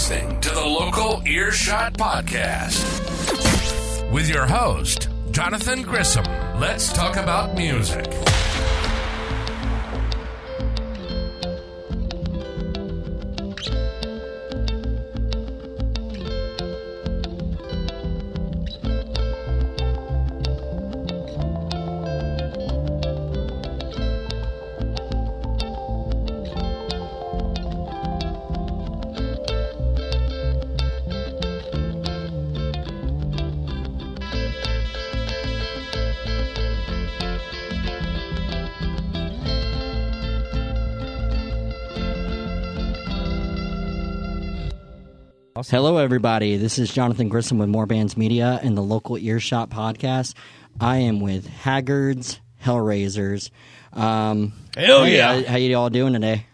listening to the Local Earshot Podcast with your host, Johnathan Grissom. Let's talk about music. Hello, everybody. This is Johnathan Grissom with More Bands Media and the Local Earshot Podcast. I am with Haggardz, Hellraizerz. Um, Hell hey, yeah. How, how you all doing today?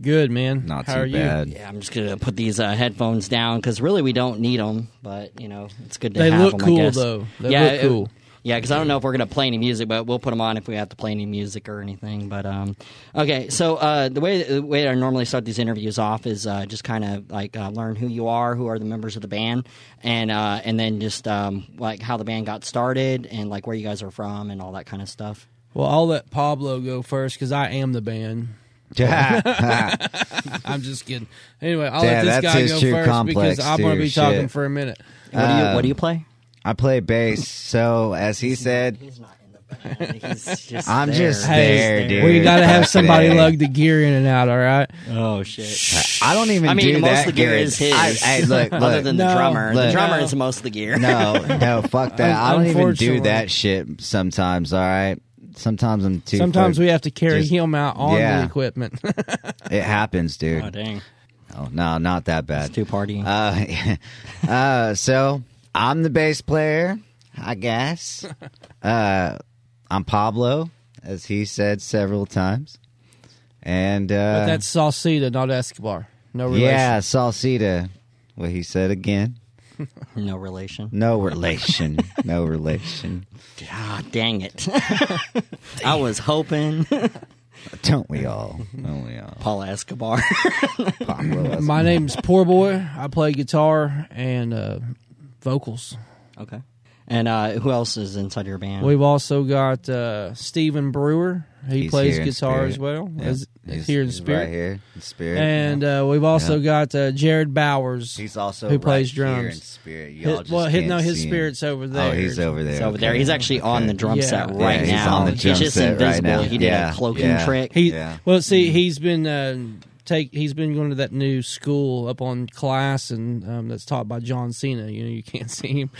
Good man. Not How too are you? bad. Yeah, I'm just gonna put these uh, headphones down because really we don't need them, but you know it's good to They have look 'em, I cool guess. though. They yeah, look it- cool. Yeah, because I don't know if we're gonna play any music, but we'll put them on if we have to play any music or anything. But um, okay, so uh, the way the way I normally start these interviews off is uh, just kind of like uh, learn who you are, who are the members of the band, and uh, and then just um, like how the band got started and like where you guys are from and all that kind of stuff. Well, I'll let Pablo go first because I am the band. Yeah. I'm just kidding. Anyway, I'll Yeah, let this guy go first complex, because I'm going to be talking Shit. for a minute. What do you Um, What do you play? I play bass, so as he said, He's not in the band. He's just I'm there. just Hey, there, dude. we got to have somebody Hey. lug the gear in and out. All right. Oh shit. I don't even I mean, do most that of the gear good. is his. I, hey, look, look. Other than the No, drummer, the drummer No. is most of the gear. no, no, fuck that. I don't even do Unfortunately. that shit sometimes, all right? Sometimes I'm too. Sometimes we have to carry just- him out on yeah. the equipment. It happens, dude. Oh dang, Oh, no, not that it's bad. two party. Uh, uh, so I'm the bass player, I guess. Uh, I'm Pablo, as he said several times, and uh, but that's Salsita, not Escobar. No relation. yeah, Salsita. What he said again. no relation. No relation. no relation. Ah, dang it. I was hoping Don't we all? Don't we all? Paul Escobar. Pablo. My name's Poorboy. I play guitar and uh, vocals. okay. And uh, who else is inside your band? We've also got uh, Stephen Brewer. He He's plays guitar as well. Yeah. As, He's- here in he's spirit. Right here in spirit. And uh, we've also Yeah. got uh, Jared Bowers. he's also who right plays here in drums. spirit. Hi- Y'all just well, his, no, his see him. spirit's over there. Oh, he's over there. He's over there. He's actually on the drum Yeah. set Yeah, right he's now. on the he's just set right invisible. now. He did Yeah, a cloaking yeah. trick. He Yeah. well, see, he's been uh, take he's been going to that new school up on class and um, that's taught by John Cena. You know, you can't see him.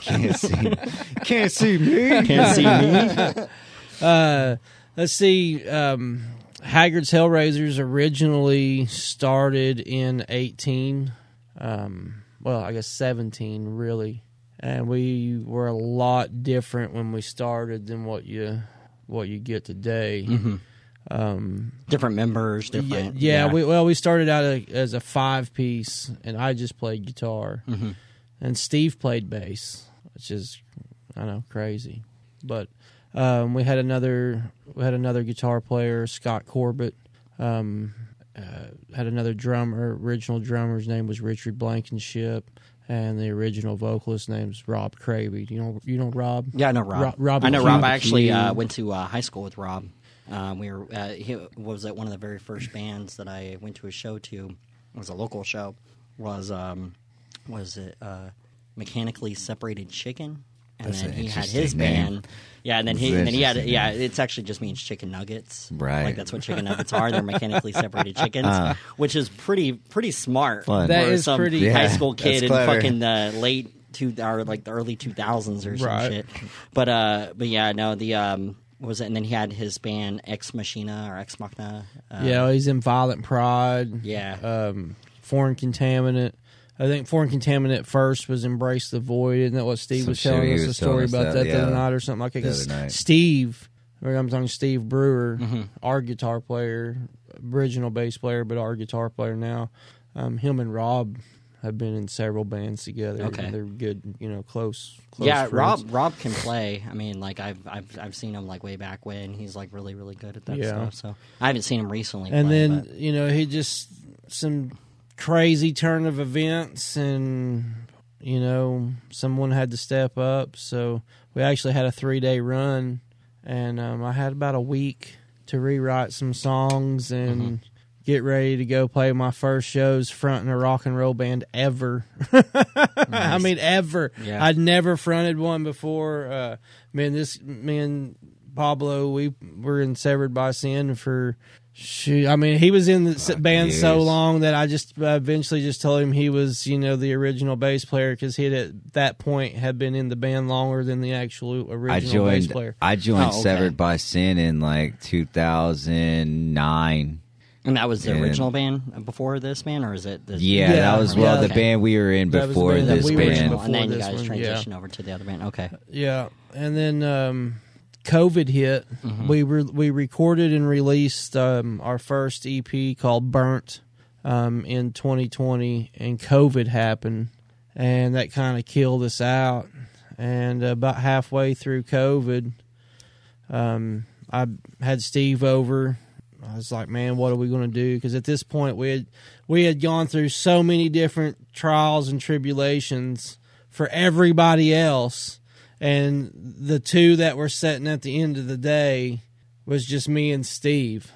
can't see. Can't see me. Can't see me. Uh, let's see. Um, Haggardz Hellraizerz originally started in 18. Um, well, I guess 17, really. And we were a lot different when we started than what you what you get today. Um, Different members, yeah, different. yeah, we well we started out a, as a five piece, and I just played guitar, and Steve played bass, which is I know crazy, but um, we had another we had another guitar player, Scott Corbett. Um, uh, had another drummer, original drummer's name was Richard Blankenship, and the original vocalist name was Rob Cravey. You know, you know Rob. Yeah, I know Rob. Ro- Rob I know Rob. I actually uh, went to uh, high school with Rob. Um, we were uh, he was at one of the very first bands that I went to a show to. It was a local show. Was um, was it uh, mechanically separated chicken? And That's then an he had his name. band. Yeah, and then he and then he had interesting yeah. It's actually just means chicken nuggets. Right. Like that's what chicken nuggets are. They're mechanically separated chickens, Uh. which is pretty pretty smart. Fun. That for is some pretty- high Yeah, school kid in fucking the late two or like the early two thousands or some Right. shit. But uh, but yeah, no, the um, what was it? And then he had his band Ex Machina or Ex Machina. Uh, yeah, he's in Violent Pride. yeah, um, foreign contaminant. I think foreign contaminant first was embrace the void. Isn't that what Steve Some was telling he us was a story us about that, that, the other night or something like that? The 'Cause other night. Steve, I'm talking Steve Brewer, Mm-hmm. our guitar player, original bass player, but our guitar player now. Um, him and Rob have been in several bands together. Okay. they're good, you know, close. close yeah. friends. Rob Rob can play. I mean, like I've I've I've seen him like way back when. He's like really really good at that Yeah. stuff. So I haven't seen him recently. and play, then but- you know he just some crazy turn of events, and you know, someone had to step up. So we actually had a three day run, and um, I had about a week to rewrite some songs and get ready to go play my first shows fronting a rock and roll band ever. I mean, ever. Yeah. I'd never fronted one before. Uh, man, this man Pablo, we were in Severed by Sin for. Shoot, I mean, he was in the s band so long that I just uh, eventually just told him he was, you know, the original bass player because he had at that point had been in the band longer than the actual I original bass joined. player. I joined Oh, okay. Severed by Sin in like 2009. And that was the And- original band before this band, or is it? The, Yeah, Yeah, that was well yeah. the band we were in That was the before band this we were in band. before. and then you guys transitioned yeah. over to the other band. Okay. Yeah, and then um, COVID hit. Mm-hmm. We re- we recorded and released um, our first EP called Burnt um, in 2020, and COVID happened, and that kind of killed us out. And about halfway through COVID, um, I had Steve over. I was like, "Man, what are we going to do?" Because at this point, we had we had gone through so many different trials and tribulations for everybody else, and the two that were sitting at the end of the day was just me and Steve.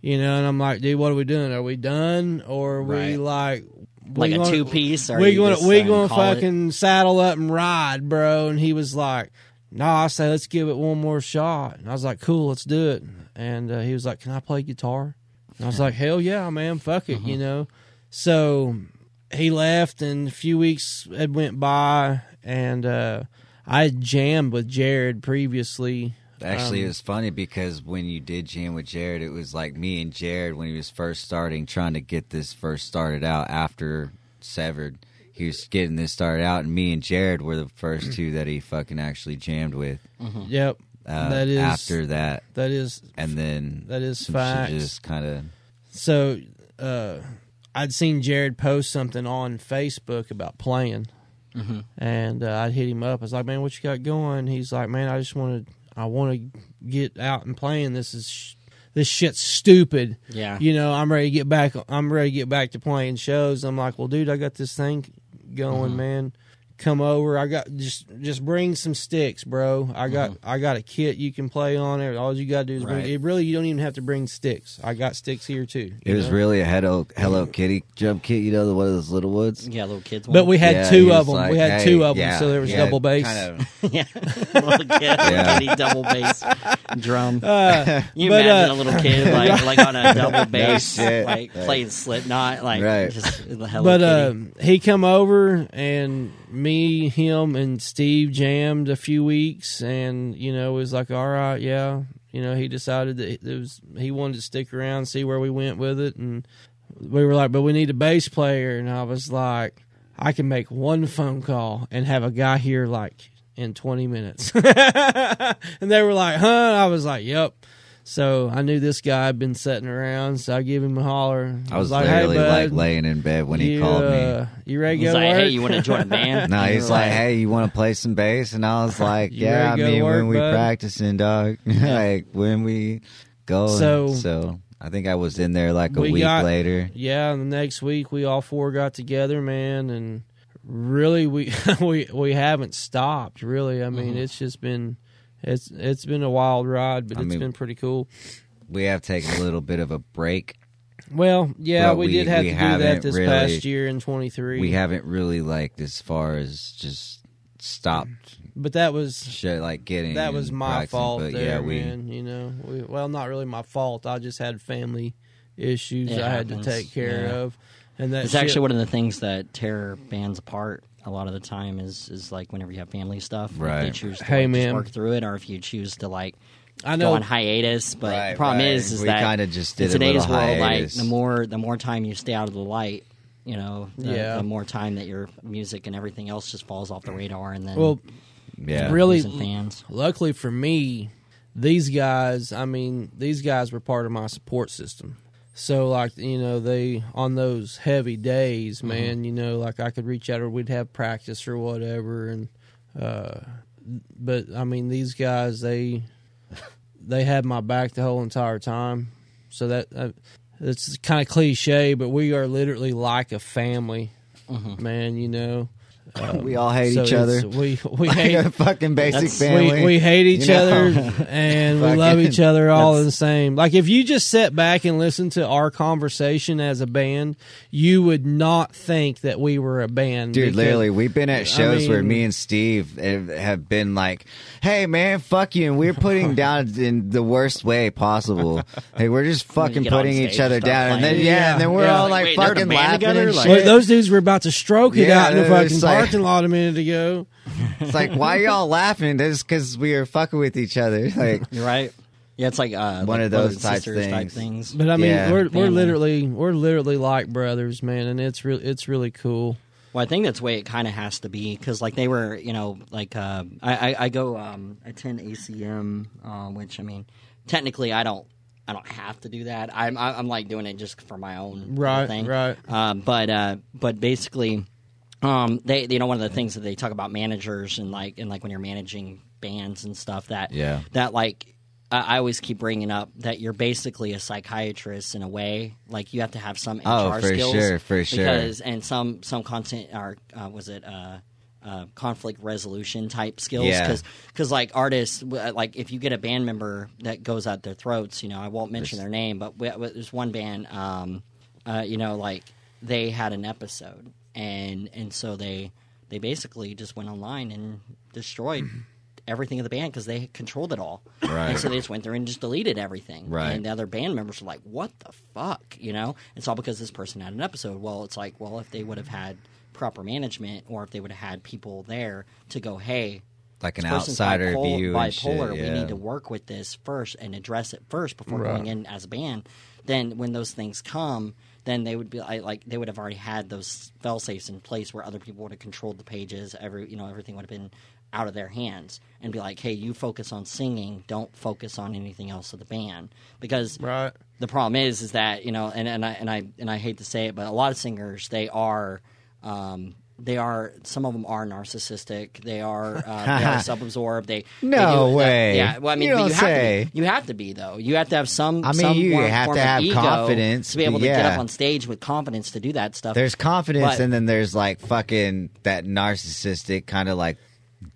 You know, and I'm like, "Dude, what are we doing? Are we done, or are we like?" we Like a gonna- two piece, or we gonna we uh, gonna call it? fucking saddle up and ride, bro. And he was like, "No," I say, "Let's give it one more shot." And I was like, "Cool, let's do it." And uh, he was like, "Can I play guitar?" And I was like, "Hell yeah, man, fuck it," Mm-hmm. you know. So he left, and a few weeks had went by, and uh, I had jammed with Jared previously. Actually, Um, it was funny because when you did jam with Jared, it was like me and Jared when he was first starting, trying to get this first started out after Severed. He was getting this started out, and me and Jared were the first two that he fucking actually jammed with. Yep, Uh, That is- after that, that is and then that is some facts. shit just kind of So uh, I'd seen Jared post something on Facebook about playing, and uh, I'd hit him up. I was like, "Man, what you got going?" He's like, "Man, I just want to, I want to get out and playing. This is sh- this shit's stupid. Yeah. You know, I'm ready to get back. I'm ready to get back to playing shows. I'm like, well, dude, I got this thing going, mm-hmm. man. Come over. I got just just bring some sticks, bro. I got I got a kit you can play on it. All you got to do is bring. It really, you don't even have to bring sticks. I got sticks here too. It you was know? really a Hello Hello Kitty jump kit, you know, the one of those little woods. Yeah, little kids. But we had Yeah, two of them. like, we had hey, two of them, yeah, so there was yeah, double bass. kind of- yeah, little kid, Yeah. kitty double bass drum. Uh, you but, imagine uh, a little kid like like on a double bass, shit. like Right. playing Slipknot, like Right. just Hello but Kitty. um, he come over and me, him, and Steve jammed a few weeks, and you know it was like, all right, yeah. You know, he decided that it was he wanted to stick around, see where we went with it, and we were like, but we need a bass player, and I was like, I can make one phone call and have a guy here like in twenty minutes, and they were like, huh? I was like, yep. So I knew this guy had been sitting around, so I give him a holler. I was like, literally hey, bud, like laying in bed when he called me. uh, you ready to go to like, work? "Hey, you want to join a band?" No, he's you're like, "Hey, you want to play some bass?" And I was like, "Yeah, I ready to go to mean, work, when we bud?" practicing, dog. like when we go." So- So, so I think I was in there like a We week got- later. Yeah, and the next week we all four got together, man, and really we we we haven't stopped. Really, I mean, it's just been it's it's been a wild ride, but I it's mean- been pretty cool. We have taken a little bit of a break. Well, yeah, we, we- did have we to do that this really- past year in twenty three. We haven't really like as far as just stopped but that was shit like getting that was my practicing, fault But there, yeah, we man. You know, we, well, not really my fault. I just had family issues It I had to take care yeah. of, and that It's actually one of the things that tear bands apart a lot of the time is is like whenever you have family stuff. If Right. you choose to Hey, like, just man. work through it, or if you choose to like I go know on hiatus. But Right, the problem right. is, is We that kinda just in did a today's little world, hiatus. like the more the more time you stay out of the light, you know, the, Yeah. the more time that your music and everything else just falls off the radar, and then well. yeah really- fans. luckily for me, these guys, I mean, these guys were part of my support system. So like, you know, they on those heavy days, man, you know, like I could reach out or we'd have practice or whatever and uh but I mean, these guys they they had my back the whole entire time. So that uh, it's kind of cliche, but we are literally like a family, Mm-hmm. man. You know, Um, we all hate So each other. We we Like hate a fucking basic family. we, we hate each you know? other and we love each other all the same. Like if you just sit back and listen to our conversation as a band, you would not think that we were a band. Dude, because- literally, we've been at shows where mean- me and Steve have have been like, "Hey, man, fuck you," and we're putting down in the worst way possible. Hey, we're just fucking putting stage each other and start down, and then yeah, Yeah, and then we're yeah. all like Wait, they're in a fucking laughing together? and Like- shit. Well, those dudes were about to stroke it Yeah, out in the fucking like- parking lot a minute ago. it's like, why are y'all laughing? That's because we are fucking with each other. Like, You're right. Yeah, it's like uh, One like of those brothers and type sisters type things. things. But I mean, Yeah. we're we're Family. literally we're literally like brothers, man, and it's really it's really cool. Well, I think that's the way it kind of has to be because, like, they were, you know, like uh, I, I, I go um, attend ACM, uh, which I mean, technically, I don't, I don't have to do that. I'm, I- I'm like doing it just for my own Right, thing. right. Um, but, uh, but basically, um, they, you know, one of the things that they talk about managers and like, and like when you're managing bands and stuff that, Yeah. that like. I I always keep bringing up that you're basically a psychiatrist in a way. Like you have to have some HR Oh, for skills sure, for sure. Because and some some content are uh, was it uh, uh, conflict resolution type skills Yeah. because like artists like if you get a band member that goes out their throats you know I won't mention their name but we, we- there's one band um, uh, you know like they had an episode and and so they they basically just went online and destroyed everything of the band because they controlled it all Right. and so they just went through and just deleted everything Right. and the other band members were like what the fuck you know it's all because this person had an episode well it's like well if they would have had proper management or if they would have had people there to go hey like an outsider bipol- view and shit. bipolar we need to work with this first and address it first before Right. going in as a band then when those things come then they would be I- like they would have already had those fail safes in place where other people would have controlled the pages every you know everything would have been out of their hands and be like hey you focus on singing don't focus on anything else of the band because Right. the problem is is that you know and, and I and I and I hate to say it but a lot of singers they are um, they are some of them are narcissistic they are uh, they are self-absorbed they they No do- way. yeah well I mean You don't you have say. to be, you have to be though you have to have some I mean, some you form- have form to have confidence, to be able to get up on stage with confidence to do that stuff There's confidence, But- and then there's like fucking that narcissistic kind of like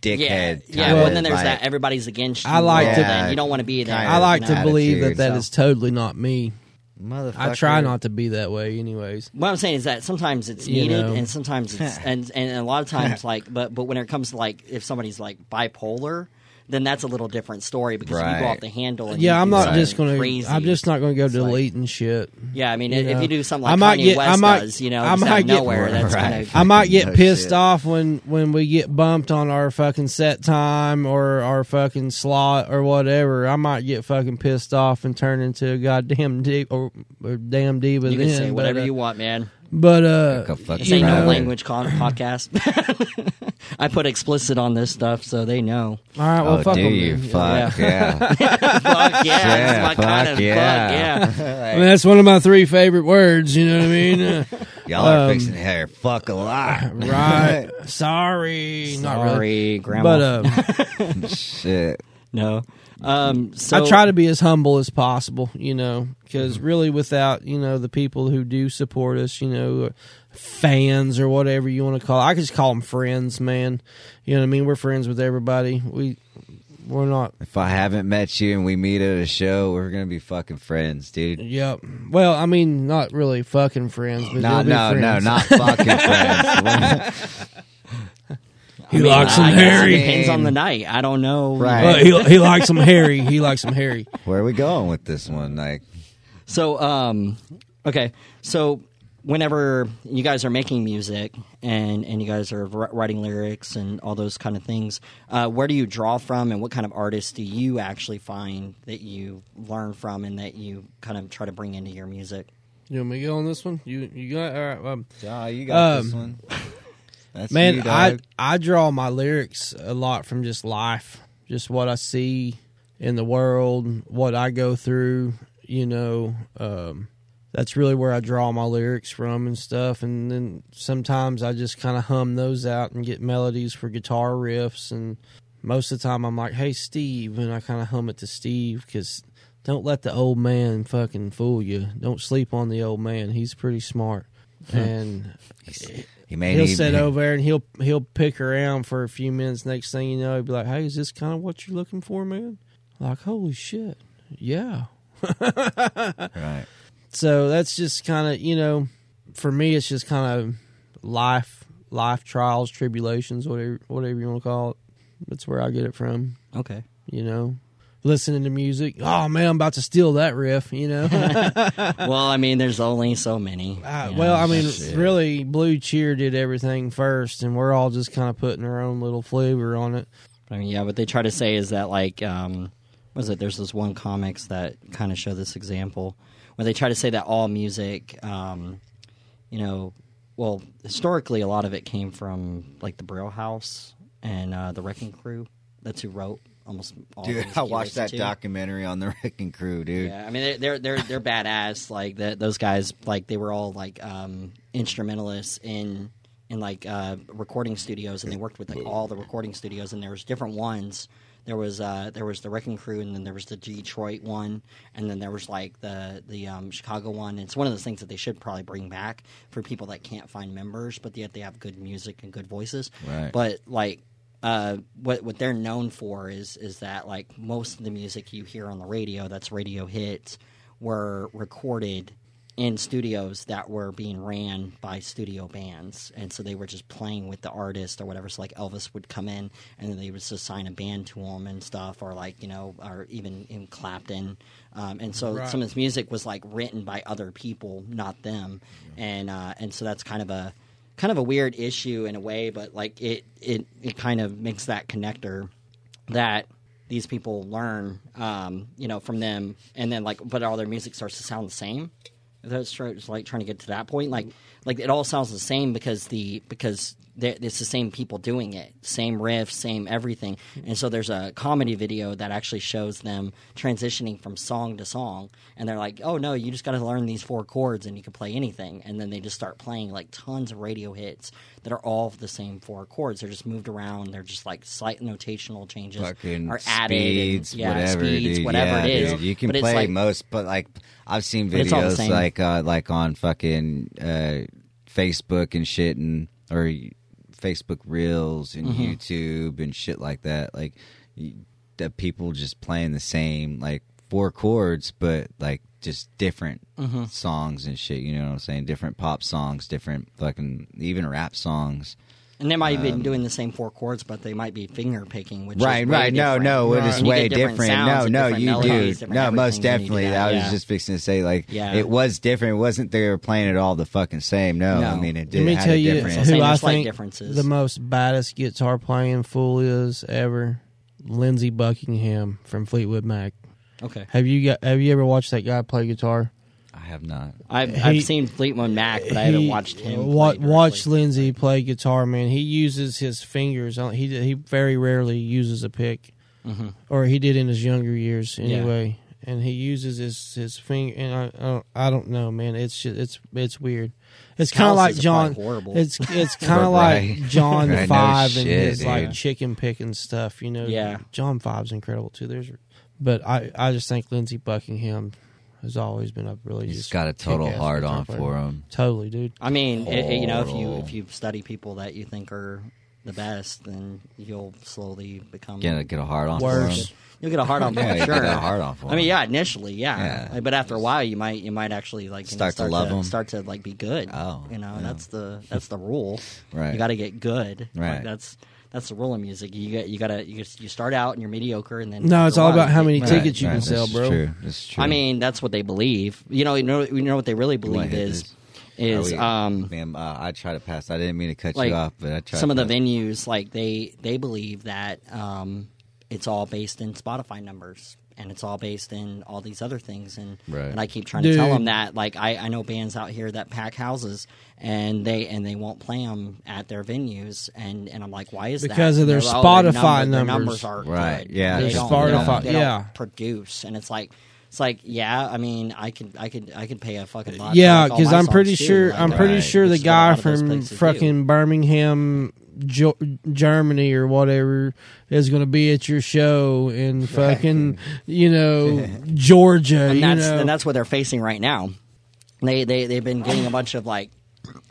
dickhead. yeah, kind yeah. of, well, then there's like- that everybody's against you. I like to- then you don't want to be there. Kinda. I like you to know? believe that attitude, that so. is totally not me. Motherfucker. I try not to be that way, anyways. What I'm saying is that sometimes it's You needed, know. and sometimes it's and and a lot of times like, but but when it comes to like if somebody's like bipolar, then that's a little different story because if you go off the handle. And Yeah, you I'm not something just gonna. I'm just not gonna go It's like- deleting shit. Yeah, I mean, you if you do something like I might Kanye get- I West might- does, you know, I might get- nowhere, that's Right. kind of. I might get No pissed shit. off when when we get bumped on our fucking set time or our fucking slot or whatever. I might get fucking pissed off and turn into a goddamn diva or, or damn diva. You can then, say but, whatever uh, you want, man. But uh, Go This ain't no language con- podcast. I put explicit on this stuff, so they know. all right, well, oh, fuck do 'em you? then. Fuck yeah. fuck yeah, Yeah, that's my kind fuck of yeah. fuck yeah. I mean, that's one of my three favorite words. You know what I mean? Uh, Y'all are Um, fixing hair. Fuck a lot. right? Sorry, not really. Sorry, grandma. But uh, Shit. no. Um, so I try to be as humble as possible, you know, because mm-hmm. really, without you know the people who do support us, you know, uh, fans or whatever you want to call, it, I could just call them friends, man. You know what I mean? We're friends with everybody. We we're not. If I haven't met you and we meet at a show, we're gonna be fucking friends, dude. Yep. Well, I mean, not really fucking friends, but No, you'll no, no, not fucking friends. He I mean, likes some I hairy. Depends on the night. I don't know. Right. Well, he he likes some hairy. He likes some hairy. Where are we going with this one? Like, So, um, okay. So, whenever you guys are making music and and you guys are writing lyrics and all those kind of things, uh, where do you draw from, and what kind of artists do you actually find that you learn from and that you kind of try to bring into your music? You want me to go on this one? You you got all right. Um, oh, you got this Um, one. That's Man, you, I. I draw my lyrics a lot from just life, just what I see in the world, what I go through. You know, um, that's really where I draw my lyrics from and stuff. And then sometimes I just kind of hum those out and get melodies for guitar riffs. And most of the time, I'm like, "Hey, Steve," and I kind of hum it to Steve because don't let the old man fucking fool you. Don't sleep on the old man. He's pretty smart, and He may he'll sit over there and he'll he'll pick around for a few minutes. Next thing you know, he'll be like, "Hey, is this kind of what you're looking for, man?" Like, holy shit, yeah. Right. So that's just kind of you know, for me, it's just kind of life life trials, tribulations, whatever whatever you want to call it. That's where I get it from. Okay. You know, listening to music. Oh man, I'm about to steal that riff. You know. well, I mean, there's only so many. Uh, you know, well, I mean, that's- it. really, Blue Cheer did everything first, and we're all just kind of putting our own little flavor on it. I mean, yeah, what they try to say is that like, um, what is it? There's this one comics that kind of show this example where they try to say that all music, um, you know, well, historically a lot of it came from like the Brill House and uh, the Wrecking Crew. That's who wrote almost all. Dude, I watched that to. documentary on the Wrecking Crew, dude. Yeah, I mean they're they're they're, they're badass. Like the, those guys, like they were all like um, instrumentalists in in like uh, recording studios, and they worked with like all the recording studios, and there was different ones. There was uh, there was the Wrecking Crew, and then there was the Detroit one, and then there was like the the um, Chicago one. It's one of those things that they should probably bring back for people that can't find members, but yet they have good music and good voices. Right. But like uh, what what they're known for is is that like most of the music you hear on the radio, that's radio hits, were recorded in studios that were being ran by studio bands, and so they were just playing with the artist or whatever. So like Elvis would come in, and then they would just assign a band to him and stuff, or like you know, or even in Clapton. Um, and so Right. some of his music was like written by other people, not them, and uh, and so that's kind of a kind of a weird issue in a way, but like it it it kind of makes that connector that these people learn, um, you know, from them, and then like, but all their music starts to sound the same. That's try- it's like trying to get to that point, like like it all sounds the same because the because it's the same people doing it, same riff, same everything, and so there's a comedy video that actually shows them transitioning from song to song, and they're like, oh no, you just got to learn these four chords and you can play anything, and then they just start playing like tons of radio hits that are all the same four chords. They're just moved around. They're just like slight notational changes Fucking are added, speeds, and, yeah, whatever, speeds, dude. whatever yeah, it is. dude. You can but play like, most, but like I've seen But it's all the videos like uh, like on fucking uh, Facebook and shit, and or Facebook Reels and Mm-hmm. YouTube and shit like that. Like the people just playing the same like four chords, but like just different Mm-hmm. songs and shit. You know what I'm saying? Different pop songs, different fucking even rap songs. And they might have been doing the same four chords, but they might be finger picking, which Um, Right, is way right. No, different. no, it Right. And way different different. No, no, different you melodies, do. No, most everything when you do definitely. I was yeah. just fixing to say, like, Yeah. it was different. It wasn't they were playing it all the fucking same. No, No. I mean, it did Let me had tell a you different. I'm saying who I think differences. the most baddest guitar playing fool is ever. Lindsey Buckingham from Fleetwood Mac. Okay, Have you got? Have you ever watched that guy play guitar? I have not. I've He- I've seen Fleetwood Mac, but I haven't watched him. Wa- play watch. Lindsey play guitar, man. He uses his fingers. on- He he very rarely uses a pick, Mm-hmm. or he did in his younger years anyway. And he uses his his finger. And I, I, don't, I don't know, man. It's just, it's it's weird. It's kind of like John. horrible. It's it's kind of Right. like John Right, no Five and shit, his like dude. chicken picking stuff. You know, Yeah. John Five's incredible too. There's, but I I just think Lindsey Buckingham has always been a really He's just got a total kick-ass hard on player. for him. Totally, dude. I mean, it, it- you know, if you if you study people that you think are the best, then you'll slowly become Get a, get a hard on Worse. for him. You'll get a hard on, for Yeah, you sure. get a hard on for I mean, yeah, initially, yeah. Yeah. but after a while, you might you might actually like you know, Start to love 'em. start to like be good. Oh, you know, yeah. that's the that's the rule. Right. you got to get good. Like, Right. that's that's the rule of music. You get you gotta you, you start out and you're mediocre, and then No, it's all about how many good. tickets you can sell, bro. True. This is true. I mean, that's what they believe. You know, you know, you know what they really believe What is is- is Are we- um Ma'am, uh, I try to pass. I didn't mean to cut like you off, but I tried. some of the to- venues like they they believe that um, it's all based in Spotify numbers and it's all based in all these other things and Right. and I keep trying to tell them that like I, I know bands out here that pack houses and they and they won't play them at their venues and and I'm like why is that Because of their And they're, "Oh, their Spotify number- their numbers." numbers are Right, good. yeah, they Their don't, Spotify- they don't, they yeah. don't produce and it's like it's like yeah I mean I could I could I could pay a fucking lot Yeah, because I'm pretty sure I'm pretty sure the which is what a guy lot of those from places do. fucking Birmingham Germany or whatever is going to be at your show in fucking you know Georgia. and you that's know, and that's what they're facing right now. They they they've been getting a bunch of like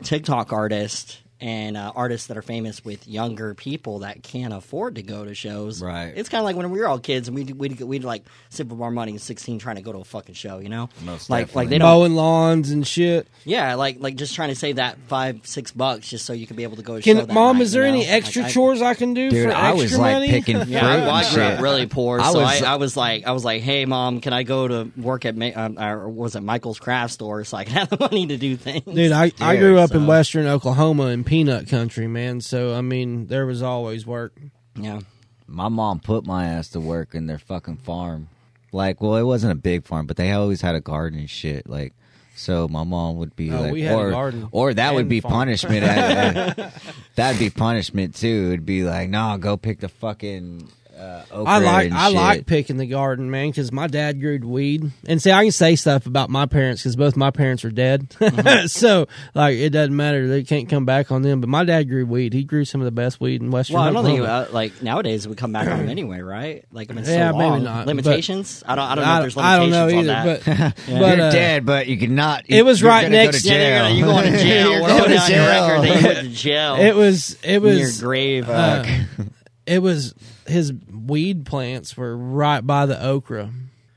TikTok artists and uh, artists that are famous with younger people that can't afford to go to shows. Right. It's kind of like when we were all kids and we'd we'd, we'd like sip up our money at sixteen trying to go to a fucking show. You know, Most like definitely. like they don't. mowing lawns and shit. Yeah, like like just trying to save that five six bucks just so you can be able to go to a Can show. mom? night, is there you know? any extra Like, chores I can do Dude, for I extra was like money? picking Yeah, fruit I, and I grew up really poor, I so was- I, I was like, I was like, hey, mom, can I go to work at, Ma- um, or was it Michael's craft store so I can have the money to do things? Dude, I, I grew up in western Oklahoma in peanut country, man. So I mean, there was always work. yeah, My mom put my ass to work in their fucking farm. Like, well, it wasn't a big farm, but they always had a garden and shit. Like, so my mom would be Oh, like, we had a or, or that would be farm. punishment. I- I- that'd be punishment too. It'd be like, no, go pick the fucking uh, okra I like and I shit. like picking the garden, man, because my dad grew weed. And see, I can say stuff about my parents because both my parents are dead. Mm-hmm. so like, it doesn't matter. They can't come back on them. But my dad grew weed. He grew some of the best weed in western. well, I don't think Oklahoma. uh, like nowadays it would come back on them anyway, right? Like if it's Yeah, so maybe long. not, but- limitations. I don't. I don't know I, if there's I don't limitations know on either, that. but but You're uh, dead, but you cannot. it was you're right gonna go next- to yeah, they're jail. gonna, you going to jail. You're going to jail. record you went to jail. it was it in your was grave. uh, it was his weed plants were right by the okra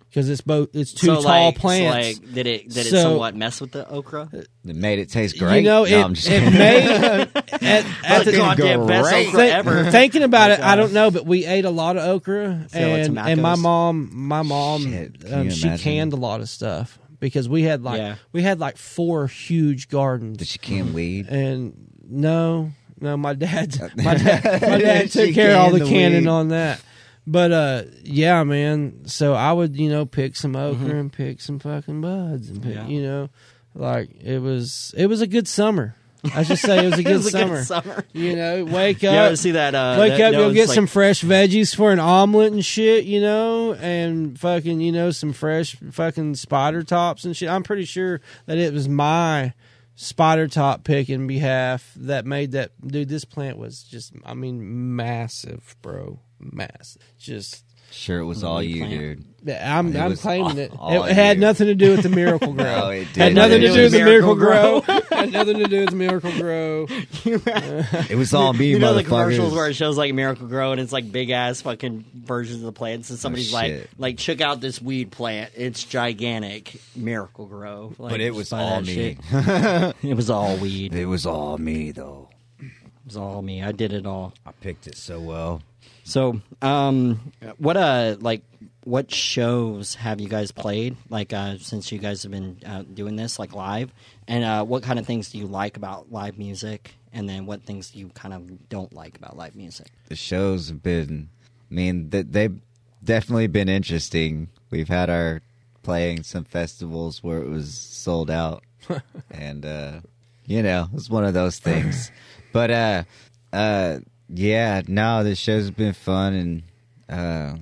because it's both it's two so, tall like, plants. So like, did it did it somewhat mess with the okra? It made it taste great. You know, No, it, I'm just it kidding. made at, at the the goddamn best okra Think- ever. Thinking about it, I don't know, but we ate a lot of okra, So it's and and my mom, my mom, Shit, can um, she canned a lot of stuff because we had like Yeah. we had like four huge gardens, Did she can weed? and no, no, my dad, my dad, my dad took care of all the, the canning on that. But uh, yeah, man. So I would, you know, pick some okra Mm-hmm. and pick some fucking buds, and pick, Yeah. you know, like it was, it was a good summer. I should say it was a It good was a summer. good summer. You know, wake You up, ever see that? Uh, wake that- up, go get like- some fresh veggies for an omelet and shit, you know, and fucking, you know, some fresh fucking spider tops and shit. I'm pretty sure that it was my spider top pick in behalf that made that. Dude, this plant was just, I mean, massive, bro. Massive. Just. Sure, it was all you, plant. dude. I'm, I'm claiming all- it. all It had you. nothing to do with the miracle grow. Oh, it had nothing to do with the miracle Miracle grow. had nothing to do with the miracle grow. It was all me, You know the commercials where it shows like Miracle Grow and it's like big ass fucking versions of the plants and oh, somebody's like like check out this weed plant. It's gigantic. Miracle Grow. Like, But it was all me. It was all weed. It It was all me, though. It was all me. I did it all. I picked it so well. So, um, what uh, like, what shows have you guys played? Like, uh, since you guys have been uh, doing this, like live, and uh, what kind of things do you like about live music? And then what things do you kind of don't like about live music? The shows have been, I mean, th- they've definitely been interesting. We've had our playing some festivals where it was sold out, and uh, you know, it's one of those things. But uh, uh, yeah, no, this show's been fun, and uh,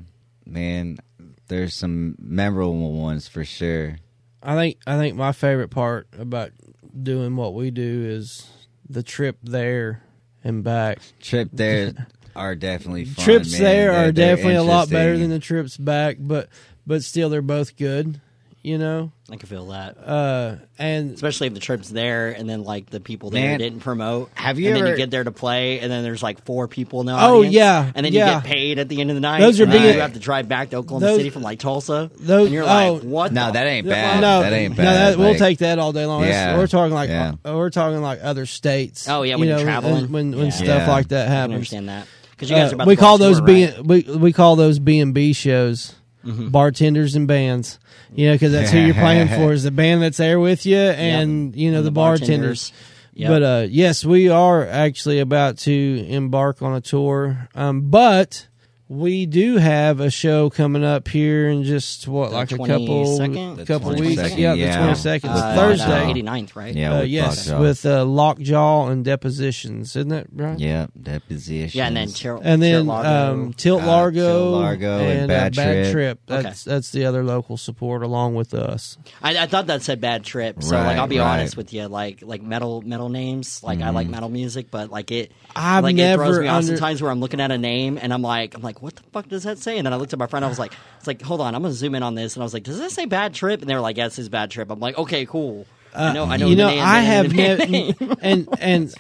man, there's some memorable ones for sure. I think I think my favorite part about doing what we do is the trip there and back. Trip there are definitely fun. trips man. there They're- are they're definitely a lot better than the trips back, but but still they're both good, you know. I can feel that, Uh, and especially if the trip's there, and then like the people there Man, didn't promote. have you and then you get there to play, and then there's like four people in the Oh, audience. yeah, and then yeah. you get paid at the end of the night. Those are and then being- you have to drive back to Oklahoma those- City from like Tulsa. those- and you're oh, like, what? No, the that ain't bad. no, that ain't no, bad. that, we'll Like- take that all day long. That's- Yeah, we're talking like yeah. uh, we're talking like other states. Oh yeah, you when know, you're traveling, when when Yeah. stuff Yeah. like that I can happens. understand that because you guys Uh, are about we to go call those tour, B right? we we call those B and B shows. Mm-hmm. Bartenders and bands, you know, because that's who you're playing for is the band that's there with you, and you know And the, bartenders. Yep. But uh, yes, we are actually about to embark on a tour. Um, but we do have a show coming up here in just what The like a couple 22nd? The couple 22nd, weeks. Yeah, the twenty second, Uh, Thursday. uh, 89th, right? Yeah, Uh, with yes, Lockjaw. with uh, lockjaw and Dispositions, isn't that right? yeah, Dispositions. Yeah, and then Tilt, And then Tilt Largo. um, Tilt Uh, Largo, Tilt Largo and uh, Bad Trip. That's that's the other local support along with us. I, I thought that said bad trip. So Right, like I'll be right. honest with you, like like metal metal names. Like I Mm-hmm. like metal music, but like it I've like it throws never me off sometimes where I'm looking at a name and I'm like I'm like, what the fuck does that say? And then I looked at my friend, I was like, it's like, hold on, I'm gonna zoom in on this and I was like, Does that say bad trip? And they were like, Yes, it's bad trip. I'm like, okay, cool. I know I know Uh, you the know, name, I the have name, never, and and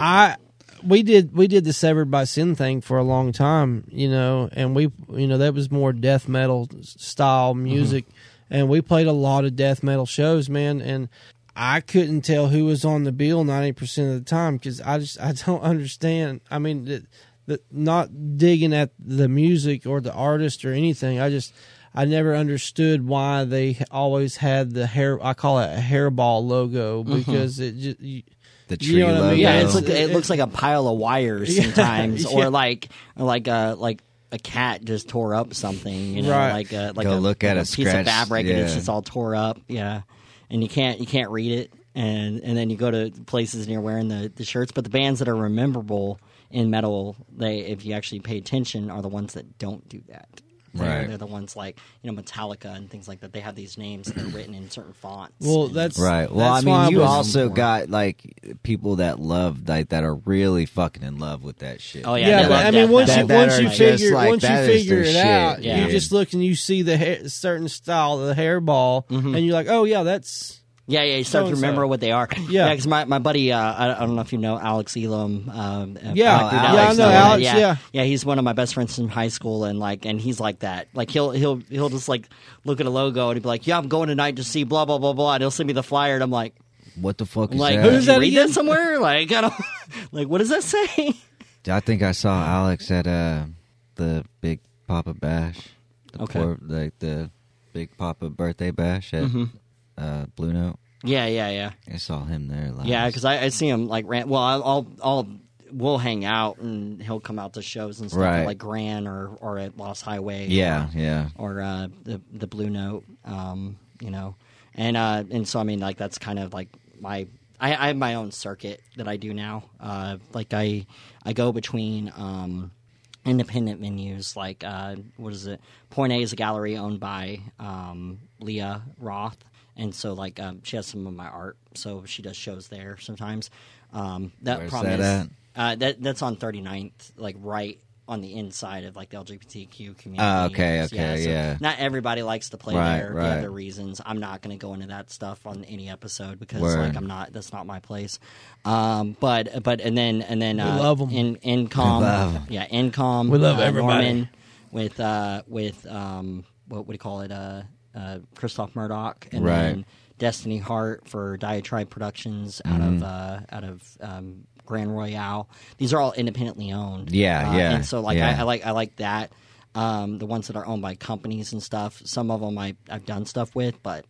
I we did we did the severed by sin thing for a long time, you know, and we you know that was more death metal style music, and we played a lot of death metal shows, man, and I couldn't tell who was on the bill ninety percent of the time because I just I don't understand. I mean, the, the, not digging at the music or the artist or anything. I just I never understood why they always had the hair. I call it a hairball logo mm-hmm. because it just. You, the you tree know what I logo. mean? Yeah, Yeah, it's like it looks like a pile of wires sometimes, yeah. or like or like a like a cat just tore up something, you know, Right. like a like Go a, look at like a piece of scratch, fabric and it's just all tore up, yeah, and you can't you can't read it, and and then you go to places and you're wearing the the shirts, but the bands that are memorable in metal, they if you actually pay attention, are the ones that don't do that. They're, Right. they're the ones like you know Metallica and things like that. They have these names that are written in certain fonts. Well, that's Right. Well, That's I mean, you was- also got like people that love like that are really fucking in love with that shit. Oh, yeah, Yeah, they but I mean, once metal. you That- that once are you figure like, once you that is figure it shit. out, Yeah. you just look and you see the hair, certain style of the hairball, Mm-hmm. and you're like, oh yeah, that's Yeah, yeah, you start to So-and-so. remember what they are. Yeah. because my, my buddy, uh, I, I don't know if you know Alex Elam. Um, uh, Yeah. Black Dude Oh, yeah, I Alex, know yeah. Alex. Yeah, yeah, he's one of my best friends from high school, and like, and he's like that. Like, he'll he'll he'll just like look at a logo and he'd be like, "Yeah, I'm going tonight to see blah blah blah blah," and he'll send me the flyer, and I'm like, What the fuck is like, that? did Who's you that read again? that somewhere? Like, I don't like, what does that say? I think I saw Alex at uh the Big Papa Bash. The Okay. poor- like the Big Papa birthday bash at Mm-hmm. Uh, Blue Note. Yeah, yeah, yeah, I saw him there. Last. yeah. Because I, I see him like ran. Well, I'll, I'll I'll we'll hang out, and he'll come out to shows and stuff Right. at, like Grand or or at Lost Highway. yeah, or- yeah. or uh, the the Blue Note, um, you know, and uh, and so I mean, like that's kind of like my I, I have my own circuit that I do now. Uh, like I I go between um, independent venues, like uh, what is it? Point A is a gallery owned by um, Leah Roth, and so like um, she has some of my art, so she does shows there sometimes. Um, that Where's problem that is uh, that that's on 39th, like right on the inside of like the LGBTQ community. Oh, okay, okay, so yeah. Not everybody likes to play Right, there. right. They have their reasons. I'm not going to go into that stuff on any episode because Word. like I'm not. That's not my place. Um, but but and then and then uh, love 'em. In Incom, We love 'em. yeah, Incom. We love uh, everybody. Norman with uh with um what would you call it uh uh Christoph Murdoch and Right. then Destiny Heart for Diatribe Productions out Mm-hmm. of uh out of um Grand Royale. These are all independently owned. Yeah, Uh, yeah, And so like yeah. I, I like I like that. Um, the ones that are owned by companies and stuff. Some of them I I've done stuff with, but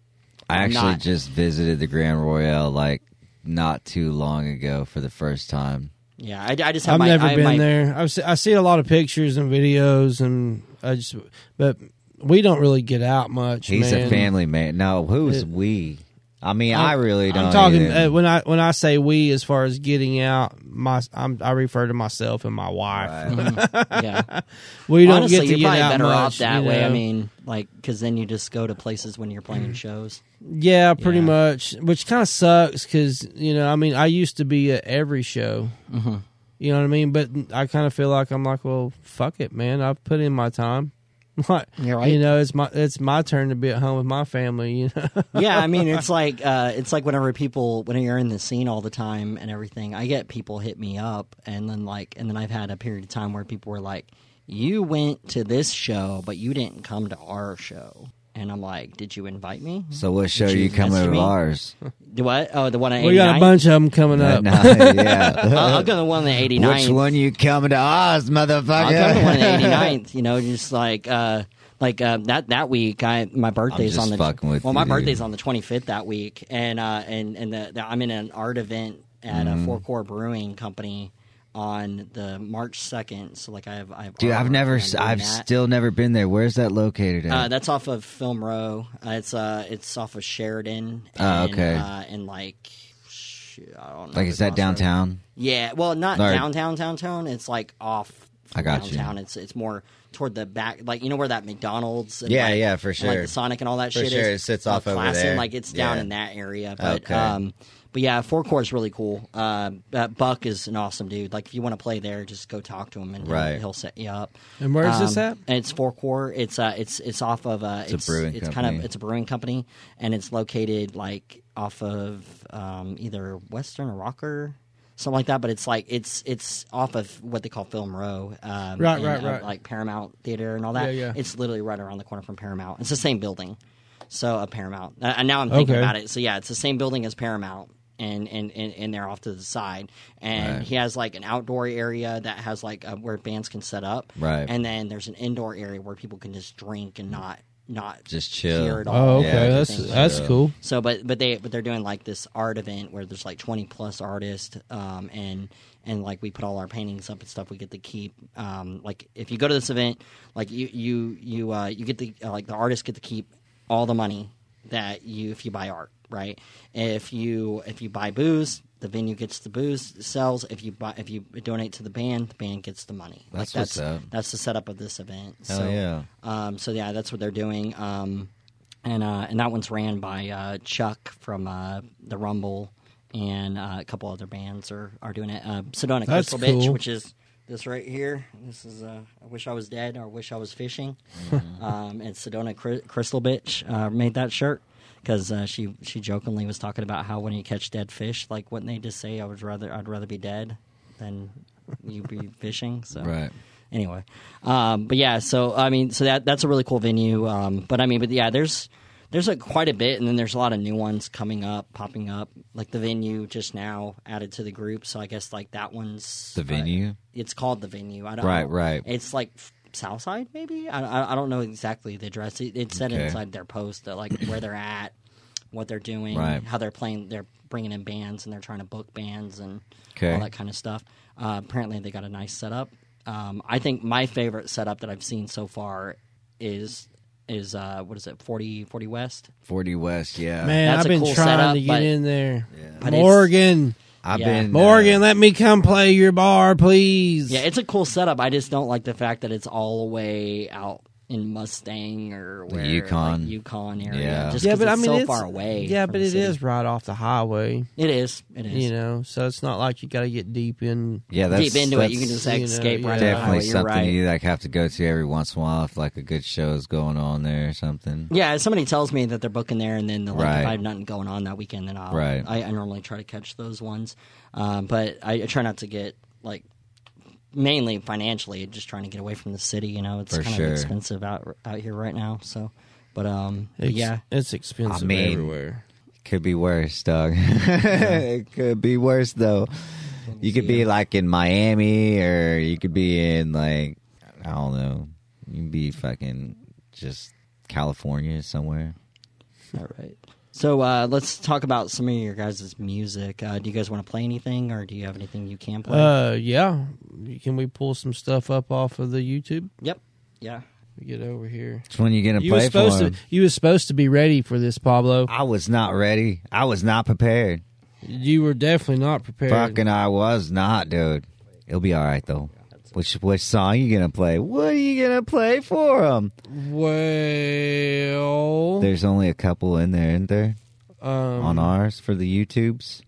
I actually not- just visited the Grand Royale like not too long ago for the first time. yeah, I, I just have I've my, never I have never been my- there. I've se- I see a lot of pictures and videos, and I just but we don't really get out much. He's man. a family man. No, who's It- we? I mean, I really don't. I'm talking uh, when I when I say we, as far as getting out, my I'm, I refer to myself and my wife. Right. Yeah, We don't honestly, get to you're get out better much, off that you way. I mean, like because then you just go to places when you're playing shows. yeah, pretty Yeah. much. Which kind of sucks because you know, I mean, I used to be at every show. Mm-hmm. You know what I mean? But I kind of feel like I'm like, well, fuck it, man. I've put in my time. Like, right. You know, it's my it's my turn to be at home with my family. You know, yeah, I mean, it's like uh, it's like whenever people when you're in the scene all the time and everything, I get people hit me up, and then like, and then I've had a period of time where people were like, "You went to this show, but you didn't come to our show," and I'm like, "Did you invite me? So what show Did you you coming to me? ours? Do what? Oh, the one at we got a bunch of them coming up. No, yeah. I'll, I'll go to the one at 89. Which one you coming to ours, motherfucker? I'll go to one at 89th. You know, just like uh, like uh, that that week. I my birthday's just on the fucking with well, you, my dude. birthday's on the 25th that week, and uh, and and the, the, I'm in an art event at Mm-hmm. a Four Core Brewing Company. On the March second. So like I have, I have Dude, I've never, on s- doing I've that. still never been there. Where's that located at? Uh, that's off of Film Row. Uh, it's uh, it's off of Sheridan. Oh, and, okay. Uh, and like, shoot, I don't know. like, is that downtown? Yeah, well, not Or- downtown, downtown. It's like off. I got you. downtown. It's it's more toward the back, like you know where that McDonald's. And Yeah, like, yeah, for and, Like sure. the Sonic and all that For shit. sure, is, it sits off over there. Like it's down Yeah. in that area, but Okay. um, but yeah, Four Core is really cool. Uh, uh, Buck is an awesome dude. Like if you want to play there, just go talk to him and he'll- he'll, set you up. And where is this Um, at? and It's Four Core. It's uh, it's it's off of uh, It's a brewing it's kind company. of it's a brewing company, and it's located like off of um, either Western or Rocker, something like that. But it's like it's it's off of what they call Film Row, um, Right, and, right, uh, right. like Paramount Theater and all that. Yeah, yeah. It's literally right around the corner from Paramount. It's the same building, so a Paramount. Uh, and now I'm thinking Okay. about it. So yeah, it's the same building as Paramount. And, and, and, and they're off to the side, and Right. he has like an outdoor area that has like uh, where bands can set up, Right. And then there's an indoor area where people can just drink and not not Just chill. hear it all. Oh, okay. and that's like that's that. cool. so, but but they but they're doing like this art event where there's like 20 plus artists, um, and and like we put all our paintings up and stuff. We get to keep, um, like if you go to this event, like you you you uh, you get the uh, like the artists get to keep all the money that you if you buy art, right? If you if you buy booze, the venue gets the booze sells. If you buy if you donate to the band, the band gets the money. That's like, what's that's up. that's the setup of this event. Hell so, yeah. um, so yeah, that's what they're doing. Um, and uh, and that one's ran by uh, Chuck from uh, the Rumble, and uh, a couple other bands are, are doing it. Uh, Sedona That's Crystal Bitch, which is this right here. This is uh, I wish I was dead or I wish I was fishing. Mm-hmm. Um, and Sedona Cry- Crystal Bitch uh, made that shirt because uh, she she jokingly was talking about how when you catch dead fish, like wouldn't they just say I would rather I'd rather be dead than you be fishing? So Right. anyway um, but yeah so i mean so that that's a really cool venue um, but i mean but yeah there's there's like quite a bit and then there's a lot of new ones coming up popping up like the venue just now added to the group so i guess like that one's The uh, venue? it's called the venue i don't Right, know. right. it's like south side maybe i, I, I don't know exactly the address it, it said Okay. inside their post that like where they're at what they're doing Right. how they're playing they're bringing in bands and they're trying to book bands and Okay. all that kind of stuff. Uh, apparently, they got a nice setup. Um, I think my favorite setup that I've seen so far is is uh, what is it 40, 40 West? 40 West, yeah. Man, That's I've a been cool trying setup, to get but- in there. But it's- Morgan, I've Yeah. been. Morgan, uh, let me come play your bar, please. Yeah, it's a cool setup. I just don't like the fact that it's all the way out in Mustang or where Yukon. like, Yukon area. Yeah. just yeah, 'cause but I it's mean, so it's, far away. Yeah, but the it city. is right off the highway. It is. It is. You know, so it's not like you got to get deep in. yeah, that's, Deep into it, you can that's just you know, escape yeah. right the definitely something right. you like have to go to every once in a while if like a good show is going on there or something. Yeah, if somebody tells me that they're booking there, and then like, Right. if I have nothing going on that weekend, then I'll. Right. I, I normally try to catch those ones, um, but I, I try not to get like mainly financially, just trying to get away from the city. You know, it's For kind sure. of expensive out out here right now. So, but um, It's, yeah, it's expensive I mean- everywhere. Could be worse, dog. it could be worse though. You could be like in Miami, or you could be in like I don't know. You could be fucking just California somewhere. all right. So uh, let's talk about some of your guys' music. Uh, do you guys want to play anything, or do you have anything you can play? Uh, yeah. Can we pull some stuff up off of the YouTube? yep. Yeah. We get over here. Which one you gonna You was play supposed for? to. him? You was supposed to be ready for this, Pablo. I was not ready. I was not prepared. You were definitely not prepared. Fucking, I was not, dude. It'll be all right though. Which which song you gonna play? What are you gonna play for them? Well, There's only a couple in there, isn't there? um, On ours for the YouTubes.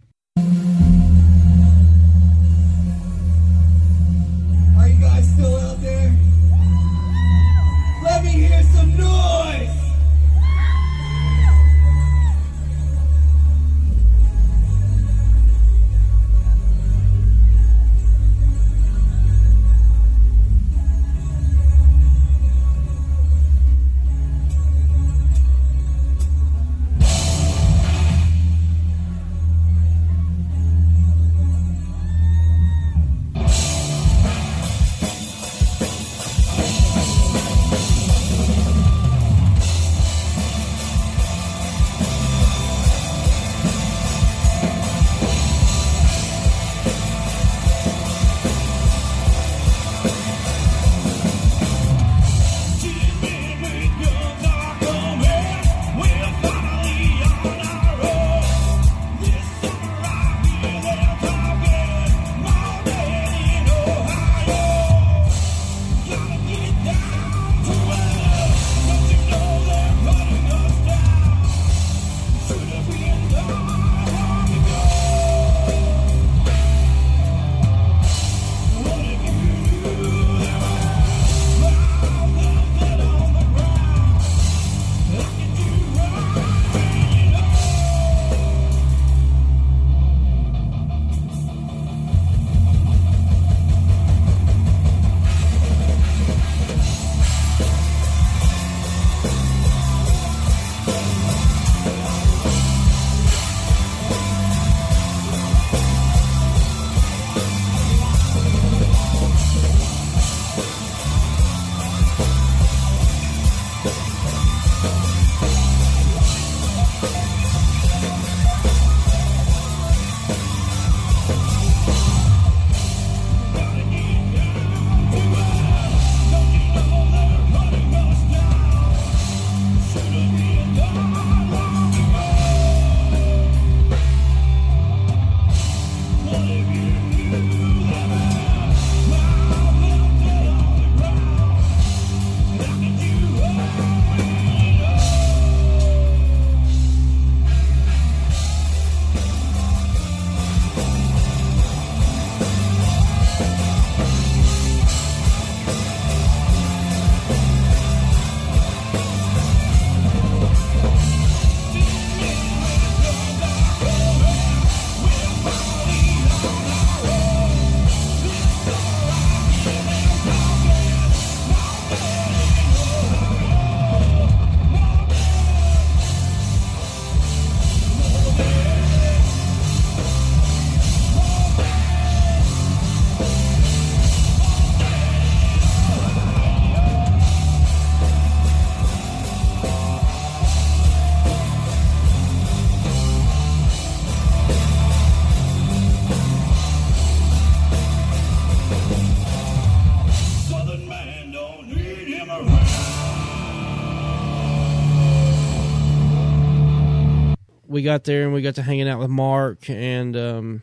Got there and we got to hanging out with Mark and um,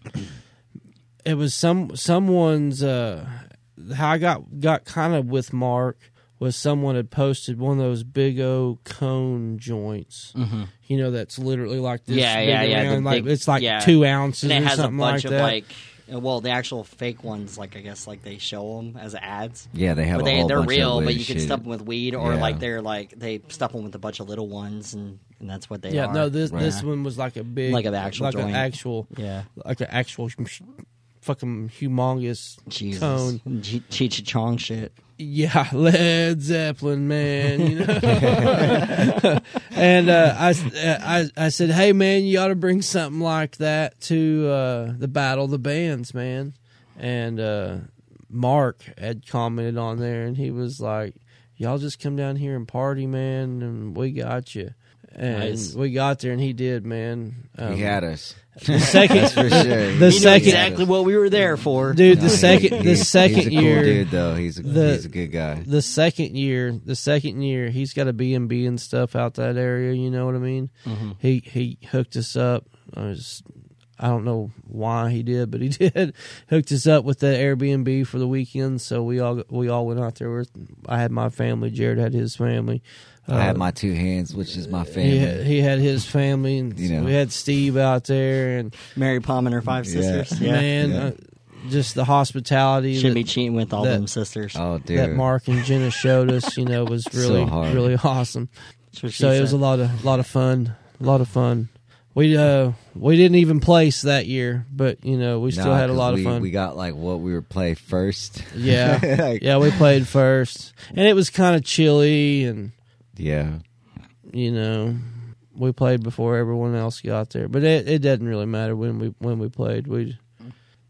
it was some someone's uh, how I got got kind of with Mark was someone had posted one of those big O cone joints. You know, that's literally like this. Mm-hmm. Yeah, big yeah, yeah, the around, like big- it's like yeah. two ounces And it or has a bunch like of that. like, uh, well, the actual fake ones, like I guess, like they show them as ads. Yeah, they have But a they whole they're bunch real, of but weird you can shit. stuff them with weed, or Yeah. like they're like they stuff them with a bunch of little ones, and, and that's what they are. yeah, are. no, this this one was like a big, Like an actual like an actual, yeah, like an actual sh- fucking humongous Jesus, cone. Ch- Cheech and Chong shit. Yeah, Led Zeppelin, man. You know. and uh, I, I, I said, hey, man, you ought to bring something like that to uh, the Battle of the Bands, man. And uh, Mark had commented on there, and he was like, y'all just come down here and party, man, and we got you. And Nice. we got there, and he did, man. Um, he had us. the second, That's for sure. the You know second, exactly what we were there for, dude. No, The he- second, the he's- second he's a cool year, dude though. He's a, the- he's a good guy. the second year, the second year, he's got a B and B and stuff out that area. You know what I mean? Mm-hmm. He he hooked us up. I was, I don't know why he did, but he did. hooked us up with the Airbnb for the weekend. So we all we all went out there. With, I had my family. Jared had his family. I had Uh, my two hands, which is my family. He had, he had his family, and You know. we had Steve out there, and Mary Palm and her five Yeah. sisters. Yeah, man, Yeah. uh, just the hospitality. shouldn't that- be cheating with all that- them sisters. oh, dude. that Mark and Jenna showed us, you know, was So really hard. really awesome. That's what she So it was a said. lot of lot of fun, a lot of fun. We uh we didn't even place that year, but you know we still Nah, had a 'cause lot we, of fun. We got like what we were play first. yeah, Like, yeah, we played first, and it was kind of chilly, and yeah. you know we played before everyone else got there. But it, it doesn't really matter when we when we played. We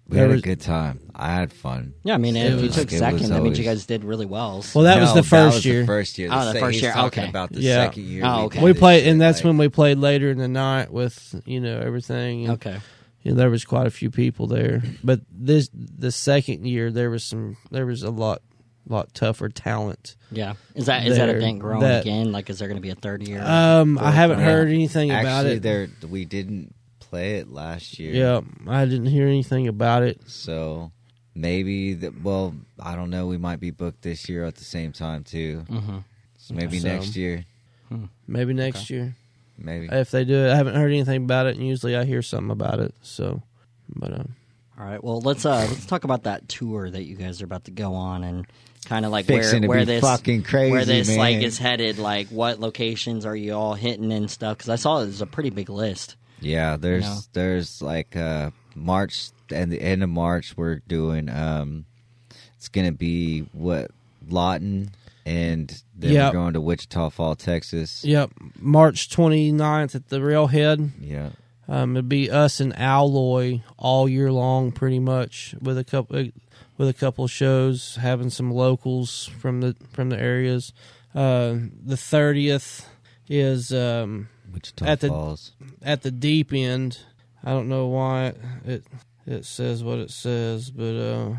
We There had a good time. I had fun. Yeah, I mean, if you took it was second, that means you guys did really well. well that was the first was year. The first year. Oh, the sec- first he's year, Talking okay. about the Yeah. second year. Oh, we okay. did we played, shit, and that's like- when we played later in the night with you know everything. And, okay. you know, there was quite a few people there. But this the second year there was some there was a lot lot tougher talent. Yeah. Is that is that There, event growing that- again? Like, is there going to be a third year? Um, I haven't Yeah. heard anything about it. there we didn't play it last year. Yeah, I didn't hear anything about it. So maybe that. Well, I don't know. We might be booked this year at the same time too. mm-hmm. So maybe So- next year. Maybe next year Maybe. if they do it. I haven't heard anything about it, and usually I hear something about it. So, but um, All right. Well, let's uh let's talk about that tour that you guys are about to go on and kind of like where where be this fucking crazy, where this man. like is headed. Like, what locations are you all hitting and stuff? Because I saw it was a pretty big list. Yeah, there's know? there's like uh March and the end of March we're doing um it's gonna be what Lawton and then Yep. we're going to Wichita Fall, Texas. yep, March 29th at the Railhead. Yeah. Um, it'd be us and Alloy all year long, pretty much, with a couple with a couple shows, having some locals from the from the areas. Uh, the thirtieth is um, Wichita At the- Falls. at the deep end. I don't know why it it, it says what it says, but uh,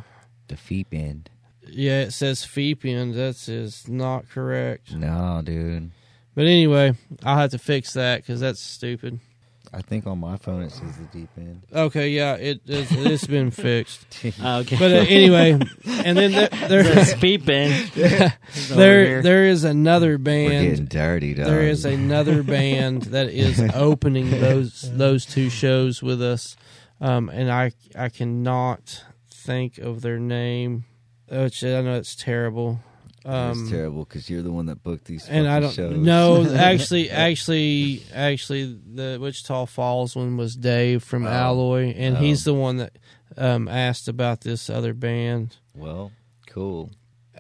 The feet end. yeah, it says Feep end. That's is not correct. No, dude. But anyway, I'll have to fix that because that's stupid. I think on my phone it says the deep end. Okay, yeah, it it's, it's been fixed. Okay. But uh, anyway, and then there there, Peeping. there there is another We're band. getting dirty, dog. There is another band that is opening those those two shows with us, um, and I I cannot think of their name. Which I know it's terrible. It's Um, terrible because you're the one that booked these and I don't shows. no actually actually actually the Wichita Falls one was Dave from Oh. Alloy, and Oh. he's the one that um, asked about this other band. Well, cool.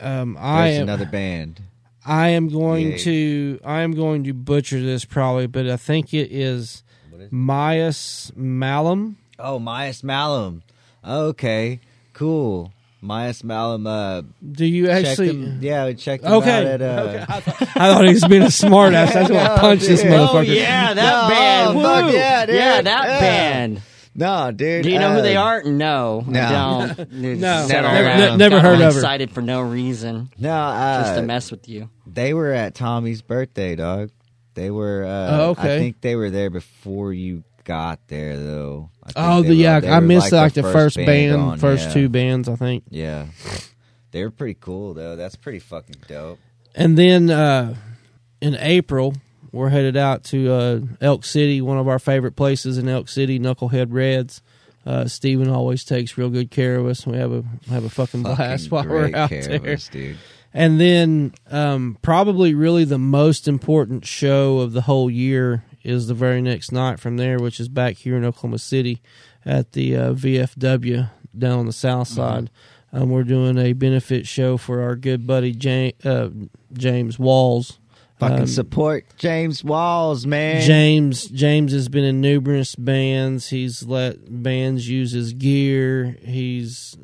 Um, I There's am another band. I am going Yay. to I am going to butcher this probably, but I think it is is- Myas Malum. Oh, Myas Malum. Okay, cool. Myas Malum. Uh, Do you checked actually? him, yeah, we checked him Okay. out at. Uh, okay. I, thought, I thought he was being a smartass. I just want to punch this dude. motherfucker. Oh yeah, that No, band. fuck Woo! yeah, dude. Yeah, that Yeah. band. No, dude. Do you know who uh, they are? No, No. Don't. No. Never- down. ne- never Got heard of her. Excited for no reason, No, uh, just to mess with you. they were at Tommy's birthday, dog. They were. Uh, Oh, okay. I think they were there before you got there though. I think Oh, the yeah, I missed like the first band, on, first yeah. two bands, I think. Yeah, they were pretty cool though. That's pretty fucking dope. And then uh, in April, we're headed out to uh, Elk City, one of our favorite places in Elk City, Knucklehead Reds. Uh, Steven always takes real good care of us. We have a have a fucking blast while we're out there. us, dude. And then, um, probably really the most important show of the whole year is the very next night from there, which is back here in Oklahoma City at the uh, VFW down on the south side. Um, we're doing a benefit show for our good buddy James, uh, James Walls. Fucking Um, support James Walls, man. James James has been in numerous bands. He's let bands use his gear. He's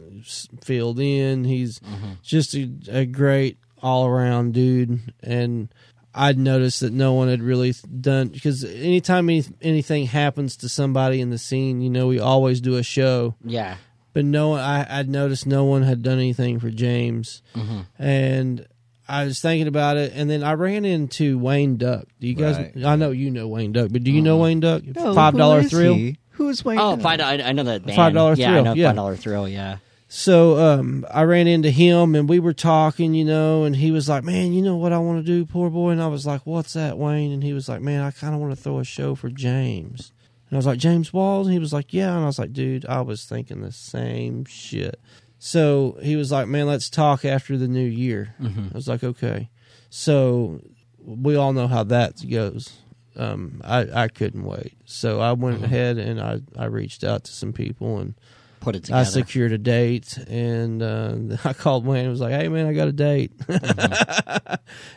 filled in. He's just a, a great all around dude. And I'd noticed that no one had really done because anytime any, anything happens to somebody in the scene, you know, we always do a show. Yeah. But no, one- I, I'd noticed no one had done anything for James, mm-hmm. and I was thinking about it, and then I ran into Wayne Duck. Do you guys? Right. I know you know Wayne Duck, but do you know uh-huh. Wayne Duck? No, Five dollar who is thrill. he? Who's Wayne? Oh, Duck? five. I, I know that band. $5 Yeah, I Thrill, know yeah. five dollar thrill. Yeah. So um, I ran into him, and we were talking, you know, and he was like, "Man, you know what I want to do, Poorboy." And I was like, "What's that, Wayne?" And he was like, "Man, I kind of want to throw a show for James." And I was like, "James Walls?" And he was like, "Yeah." And I was like, "Dude, I was thinking the same shit." So he was like, "Man, let's talk after the new year." I was like, "Okay." So we all know how that goes. Um, I I couldn't wait, so I went ahead and I I reached out to some people and. Put it together. I secured a date, and uh, I called Wayne. and was like, "Hey, man, I got a date,"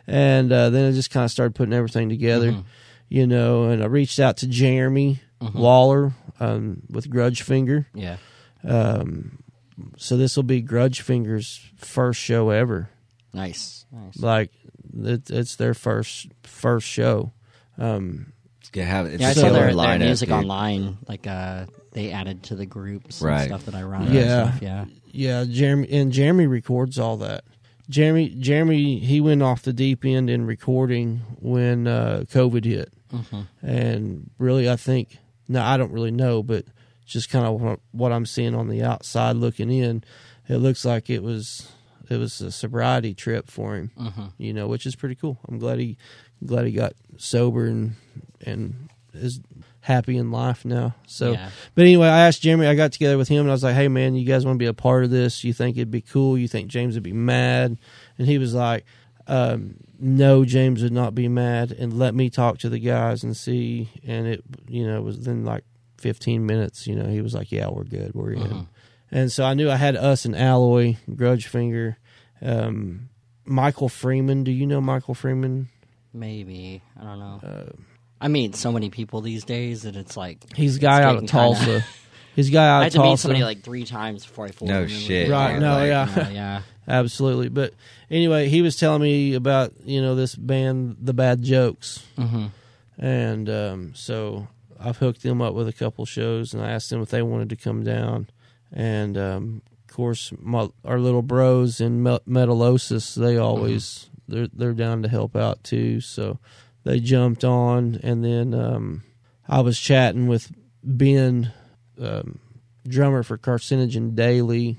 and uh, then I just kind of started putting everything together, you know. And I reached out to Jeremy Waller um, with Grudge Finger. yeah. Um, so this will be Grudge Finger's first show ever. Nice. Nice. Like it, it's their first first show. Um, Yeah, have, it's Yeah, I a saw their, their music dude. online. Like uh, they added to the groups Right. and stuff that I run. Yeah. And stuff. Yeah. Yeah, Jeremy and Jeremy records all that. Jeremy Jeremy he went off the deep end in recording when uh, COVID hit, and really I think no I don't really know, but just kind of what, what I'm seeing on the outside looking in, it looks like it was it was a sobriety trip for him, you know, which is pretty cool. I'm glad he glad he got sober and and is happy in life now. So, Yeah. but anyway, I asked Jeremy. I got together with him and I was like, "Hey, man, you guys want to be a part of this? You think it'd be cool? You think James would be mad?" And he was like, um, "No, James would not be mad." And let me talk to the guys and see. And it, you know, was then like 15 minutes. You know, he was like, "Yeah, we're good. We're in." And so I knew I had us and Alloy, Grudge Finger, um, Michael Freeman. Do you know Michael Freeman? Maybe I don't know. Uh, I meet so many people these days that it's like He's a guy out of getting kinda- Tulsa. He's a guy out I of had to meet somebody like three times before I fully No shit, who Right, are. no, Like, yeah. You know, yeah. Absolutely. But anyway, he was telling me about, you know, this band, The Bad Jokes. Mhm. And um, so I've hooked them up with a couple shows and I asked them if they wanted to come down. And um, of course, my, our little bros in Me- Metalosis, they always, they're, they're down to help out too. So they jumped on. And then um, I was chatting with Ben, um, drummer for Carcinogen Daily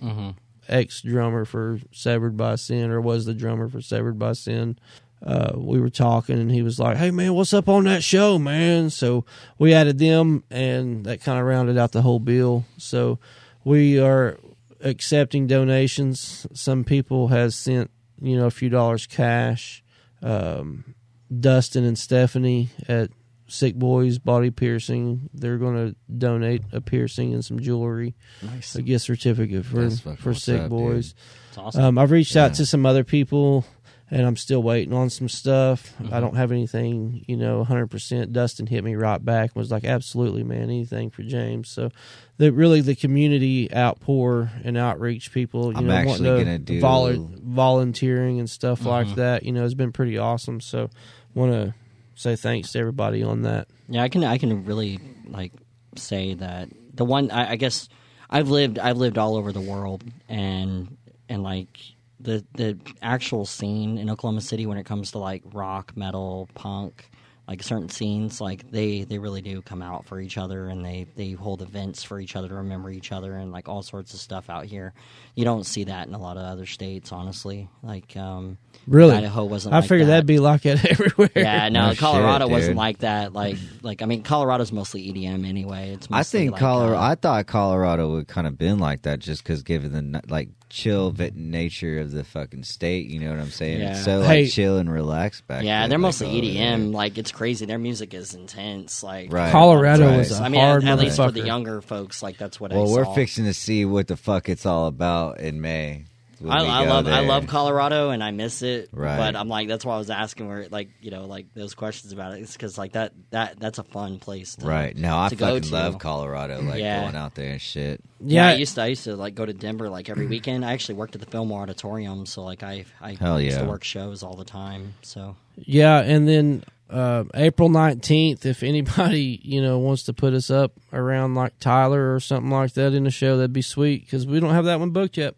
ex drummer for Severed by Sin, or was the drummer for Severed by Sin. Uh, we were talking, and he was like, "Hey man, what's up on that show, man?" So we added them, and that kind of rounded out the whole bill. So we are accepting donations. Some people has sent you know a few dollars cash. Um, Dustin and Stephanie at Sick Boys Body Piercing, they're going to donate a piercing and some jewelry Nice. a gift certificate for for sick up, boys. It's awesome. Um, I've reached Yeah. out to some other people, and I'm still waiting on some stuff. Mm-hmm. I don't have anything, you know, 100. percent Dustin hit me right back and was like, "Absolutely, man, anything for James." So, the really the community outpour and outreach people, you I'm know, actually wanting gonna to do- volu- volunteering and stuff Mm-hmm. like that. You know, has been pretty awesome. So, want to say thanks to everybody on that. Yeah, I can I can really like say that the one I, I guess I've lived I've lived all over the world and and like the the actual scene in Oklahoma City when it comes to like rock, metal, punk, like certain scenes, like they they really do come out for each other, and they they hold events for each other to remember each other, and like all sorts of stuff out here. You don't see that in a lot of other states, honestly. Like um, Really, Idaho wasn't. I like figured that. that'd be like that everywhere. Yeah, no, No shit, Colorado wasn't like that. Like, like I mean, Colorado's mostly EDM anyway. It's I think like, Colorado. uh, I thought Colorado would kind of been like that, just because given the like chill vit nature of the fucking state. You know what I'm saying? Yeah. It's so like Hey. chill and relaxed back. yeah, there, they're like, mostly over EDM. there. Like, it's crazy. Their music is intense. Like, Right. Colorado Right. was a I mean, hard at, at least for the younger folks, like that's what I Well, we're saw. fixing to see what the fuck it's all about in May. When I, I go love I love Colorado and I miss it. Right. But I'm like that's why I was asking where like you know like those questions about it. It's because like that that that's a fun place. To, Right. No, I to go fucking to. love Colorado. Like Yeah. going out there and shit. Yeah, Yeah, I used to I used to like go to Denver like every weekend. I actually worked at the Fillmore Auditorium, so like I I Hell used to work shows all the time. So yeah, and then uh, April nineteenth, if anybody you know wants to put us up around like Tyler or something like that in the show, that'd be sweet because we don't have that one booked yet.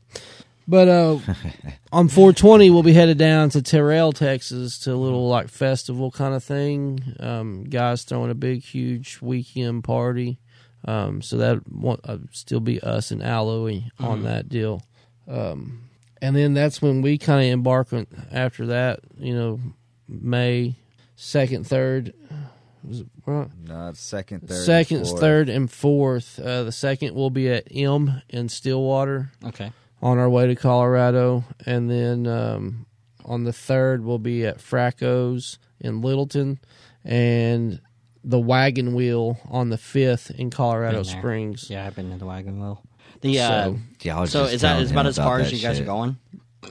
But uh, on 420, we'll be headed down to Terrell, Texas, to a little like festival kind of thing. Um, guys throwing a big, huge weekend party. Um, so that won't uh, still be us and Alloy on that deal. Um, and then that's when we kind of embark on after that. You know, May second, third, was it, right? No, it's second, third, second, and third, and fourth. Uh, the second will be at M in Stillwater okay, on our way to Colorado, and then um, on the third we'll be at Fracco's in Littleton, and the Wagon Wheel on the fifth in Colorado Springs. yeah, I've been to the Wagon Wheel. The uh, So- Yeah, so is that telling is him about as far as you guys shit. are going?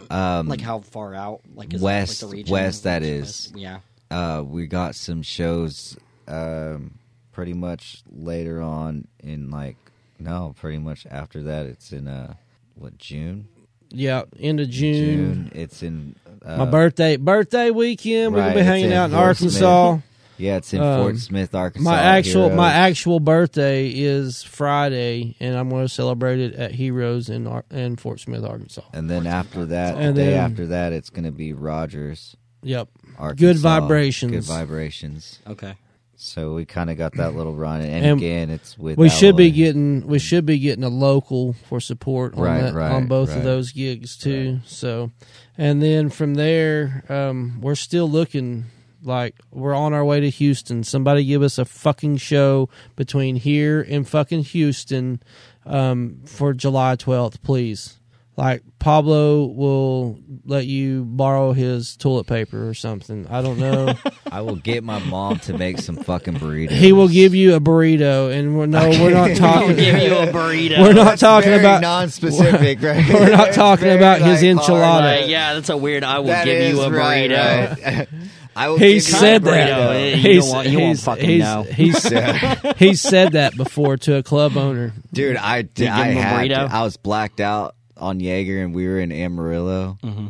Um, Like how far out? Like is West- like the region? west, that West- is. Yeah. uh, we got some shows um, pretty much later on in like no, pretty much after that. It's in uh, what June? Yeah, end of June. It's in uh, My birthday birthday weekend. We're right, gonna be hanging in out in Fort Arkansas. Yeah, it's in um, Fort Smith, Arkansas. My actual my actual birthday is Friday, and I'm going to celebrate it at Heroes in Ar- in Fort Smith, Arkansas. and then after that, And the day after that, it's going to be Rogers, Yep. Arkansas. Good vibrations. Good vibrations. Okay. So we kind of got that little run, and, And again, it's with We should be getting we should be getting a local for support on Right, that, right, on both right. of those gigs too. So, and then from there, um, we're still looking like we're on our way to Houston. Somebody give us a fucking show between here and fucking Houston um, for July twelfth, please. Like Pablo will let you borrow his toilet paper or something. I don't know. I will get my mom to make some fucking burritos. he will give you a burrito, and we're, no, we're not talking. Give you a burrito. We're not talking Very about non-specific, right? we're not talking very, about his enchilada. hard. Right, yeah, that's a weird. I will That give you a right, burrito. right. I will He give you said a that. burrito. Eh, you He's- don't want- you won't he's- fucking he's- know. He's, he's said that before to a club owner. dude. I did. give I had. to- I was blacked out on Jaeger, and we were in Amarillo, Mm-hmm.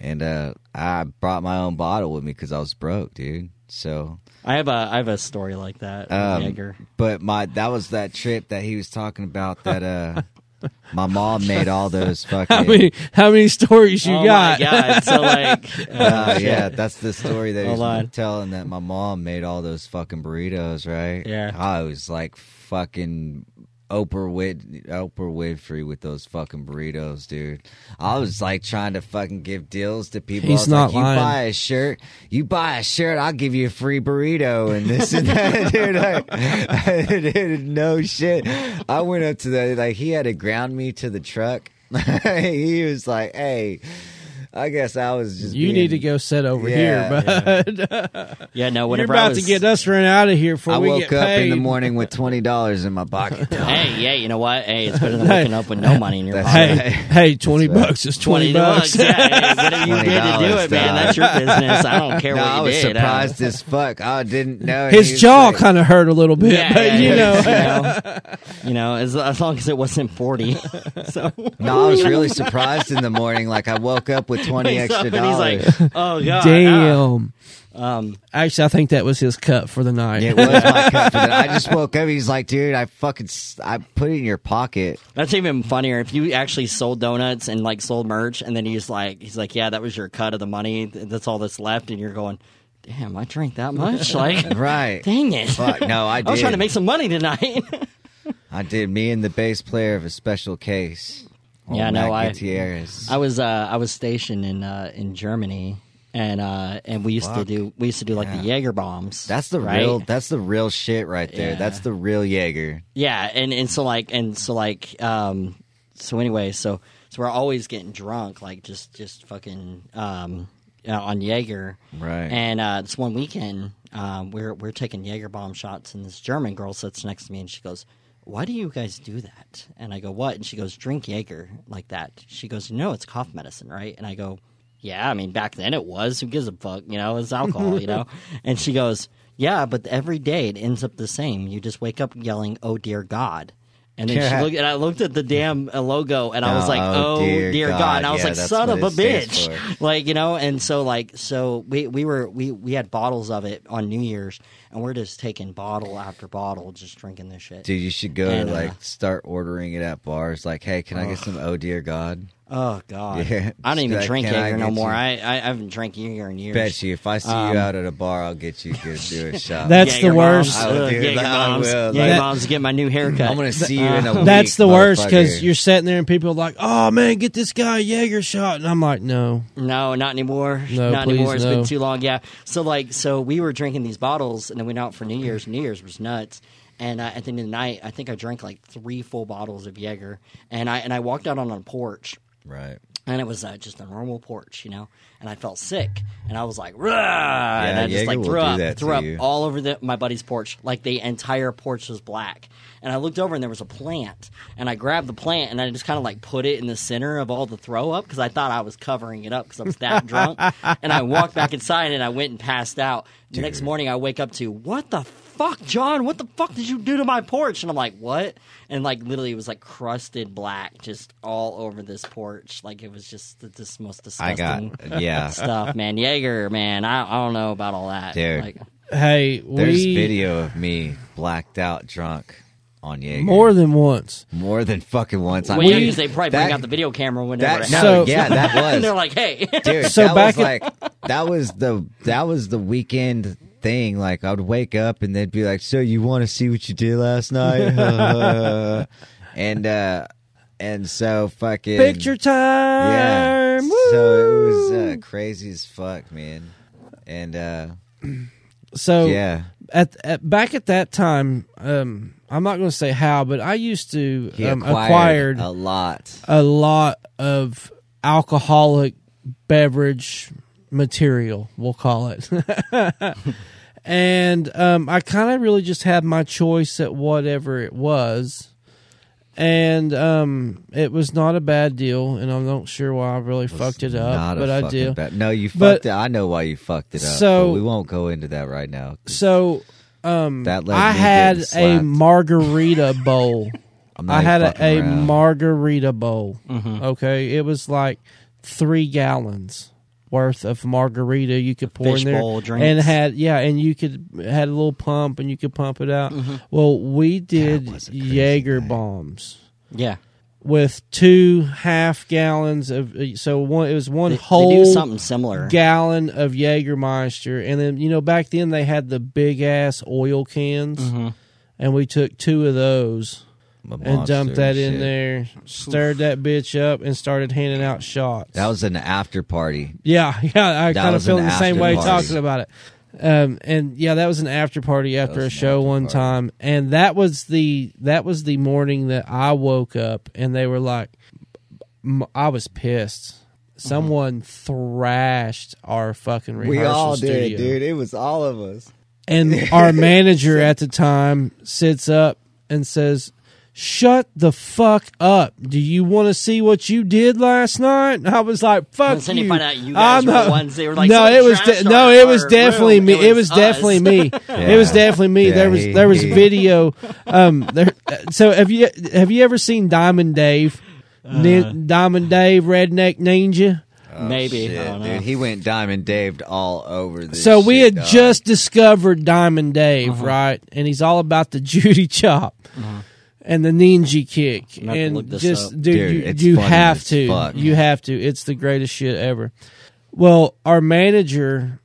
and uh, I brought my own bottle with me because I was broke, dude. So, I have a I have a story like that. with um, Jaeger. but my that was that trip that he was talking about. That uh, my mom made all those fucking. How many how many stories you oh got? my god! So like, Uh, yeah, that's the story that he Hold was on. telling that my mom made all those fucking burritos, right? Yeah. I was like fucking Oprah Win Oprah Winfrey with those fucking burritos, dude. I was like trying to fucking give deals to people. He's I was not like, you buy a shirt, you buy a shirt, I'll give you a free burrito and this and that, dude. Like, dude, no shit. I went up to the like he had to ground me to the truck. he was like, "Hey." I guess I was just. You being- need to go sit over Yeah, here, but yeah, no. you're Whenever I about was, to get us run out of here before I we woke get up paid. in the morning with twenty dollars in my pocket. Hey, yeah, you know what? Hey, it's better than waking up with no money in your pocket. Hey, right. hey, twenty That's right. bucks is twenty, bucks. bucks. Yeah, hey, whatever you did to do it, man. That's your business. I don't care no, what you I was did. Uh, surprised as fuck. I didn't know His jaw like- kind of hurt a little bit, Yeah, but yeah, you know, you know, you know, as, as long as it wasn't forty. so No, I was really surprised in the morning. Like I woke up with twenty wakes up extra and he's dollars. like, "Oh god, damn. ah." Um, Actually, I think that was his cut for the night. it was my cut for that. I just woke up. He's like, dude, I fucking, s- I put it in your pocket. That's even funnier if you actually sold donuts and like sold merch, and then he's like, he's like, yeah, that was your cut of the money. That's all that's left, and you're going, damn, I drank that much. Like, Right. dang it. Fuck, no, I I was trying to did. make some money tonight. I did. Me and the bass player of a special case. Yeah, Old no, Matt I- Gutierrez. I was uh, I was stationed in uh, in Germany, and uh, and we used to do we used to do like the Jaeger bombs. that's the right? real. That's the real shit right there. Yeah. That's the real Jaeger. Yeah, and and so like and so like um so anyway, so so we're always getting drunk, like just just fucking um you know, on Jaeger. Right. And uh this one weekend, um we're we're taking Jaeger bomb shots and this German girl sits next to me and she goes, Why do you guys do that? And I go, What? And she goes, Drink Jaeger like that. She goes, You know it's cough medicine, right? And I go, Yeah, I mean back then it was. Who gives a fuck? You know, it's alcohol, you know? And she goes, Yeah, but every day it ends up the same. You just wake up yelling, Oh dear God. And then she looked, and I looked at the damn uh, logo, and I was like, oh, "Oh dear dear, God. God. And I was Yeah, like, "Son of a bitch!" Like you know, and so like so we we were we we had bottles of it on New Year's, and we're just taking bottle after bottle, just drinking this shit. Dude, you should go And, to uh, like start ordering it at bars. Like, hey, can I get some Oh dear God? Oh God, Yeah. I don't even Like, drink can I Jaeger no more. you- I, I I haven't drank Jaeger in years. Bet you, if I see Um, you out at a bar, I'll get you to do a shot. That's Jaeger the worst. Bombs, I will uh, do Jaeger that. I will. Jaeger Like- bombs get my new haircut. I'm gonna see you in a week. That's the worst because you're sitting there and people are like, "Oh man, get this guy a Jaeger shot," and I'm like, "No, No, not anymore. No, not please, anymore. It's no. been too long. Yeah. So like, so we were drinking these bottles, and then we went out for New Year's. New Year's was nuts. And uh, at the end of the night, I think I drank like three full bottles of Jaeger, and I and I walked out on a porch, right. And it was uh, just a normal porch, you know. And I felt sick, and I was like, "Rah!" and I just Jaeger like threw up, threw up you. all over the, my buddy's porch. Like the entire porch was black. And I looked over, and there was a plant, and I grabbed the plant, and I just kind of like put it in the center of all the throw up because I thought I was covering it up because I was that drunk. And I walked back inside, and I went and passed out. The next morning, I wake up to what the fuck, John? What the fuck did you do to my porch? And I'm like, what? And like literally, it was like crusted black, just all over this porch. Like it was just the this most I disgusting got yeah. stuff, man. Jaeger, man. I, I don't know about all that. Dude. Like, hey, There's we video of me blacked out drunk on Jaeger. more than once." more than fucking once. I well, yeah, mean, 'cause they probably that- bring out the video camera whenever. That it no, So- yeah, that was. and they're like, hey. dude. So that back was at- like that was the that was the weekend thing. Like I would wake up and they'd be like, "So you want to see what you did last night?" and uh and so fucking Picture time. Yeah. Woo! So it was uh, crazy as fuck, man. And uh So yeah, at, at back at that time, um, I'm not going to say how, but I used to um, acquired, acquired a lot. a lot of alcoholic beverage material, we'll call it. and um, I kind of really just had my choice at whatever it was. And um, it was not a bad deal, and I'm not sure why I really fucked it up, Not but I do. bad- no, you But- fucked it. I know why you fucked it up. So- but we won't go into that right now. So um, That I had a margarita bowl. I'm not I even had a, a margarita bowl. Mm-hmm. Okay, it was like three gallons worth of margarita you could pour Fish in there, bowl drinks. and had yeah, and you could had a little pump and you could pump it out. Mm-hmm. Well, we did Jaeger night. bombs yeah. with two half gallons of so one it was one They, they whole do something similar. gallon of Jägermeister, and then you know back then they had the big ass oil cans, Mm-hmm. and we took two of those and dumped that in shit. there, stirred that bitch up, and started handing out shots. That was an after party. yeah, yeah. I That kind of was feel an the same after way party. talking about it. Um, and yeah, that was an after party after was a an show after one party. time, and that was the that was the morning that I woke up, and they were like, m- I was pissed. Someone thrashed our fucking rehearsal We all did, studio. Dude. It was all of us. And our manager at the time sits up and says, Shut the fuck up. Do you want to see what you did last night? And I was like, fuck And then you you. find out you guys I'm were not- the ones- they were like, no, it was de- no, it was definitely room. me. It It was was definitely us." me. It was definitely me. Yeah, there was he- there was he- video. Um, there. So have you have you ever seen Diamond Dave? Uh. Nin- Diamond Dave, Redneck Ninja. Maybe. I Shit, don't know. dude. He went Diamond Daved all over this. So we shit, had dog. just discovered Diamond Dave, Uh-huh. right? And he's all about the Judy chop and the ninja kick. I'm gonna have to look And just, up. dude, Dude, you, you have to. fuck. You have to. It's the greatest shit ever. Well, our manager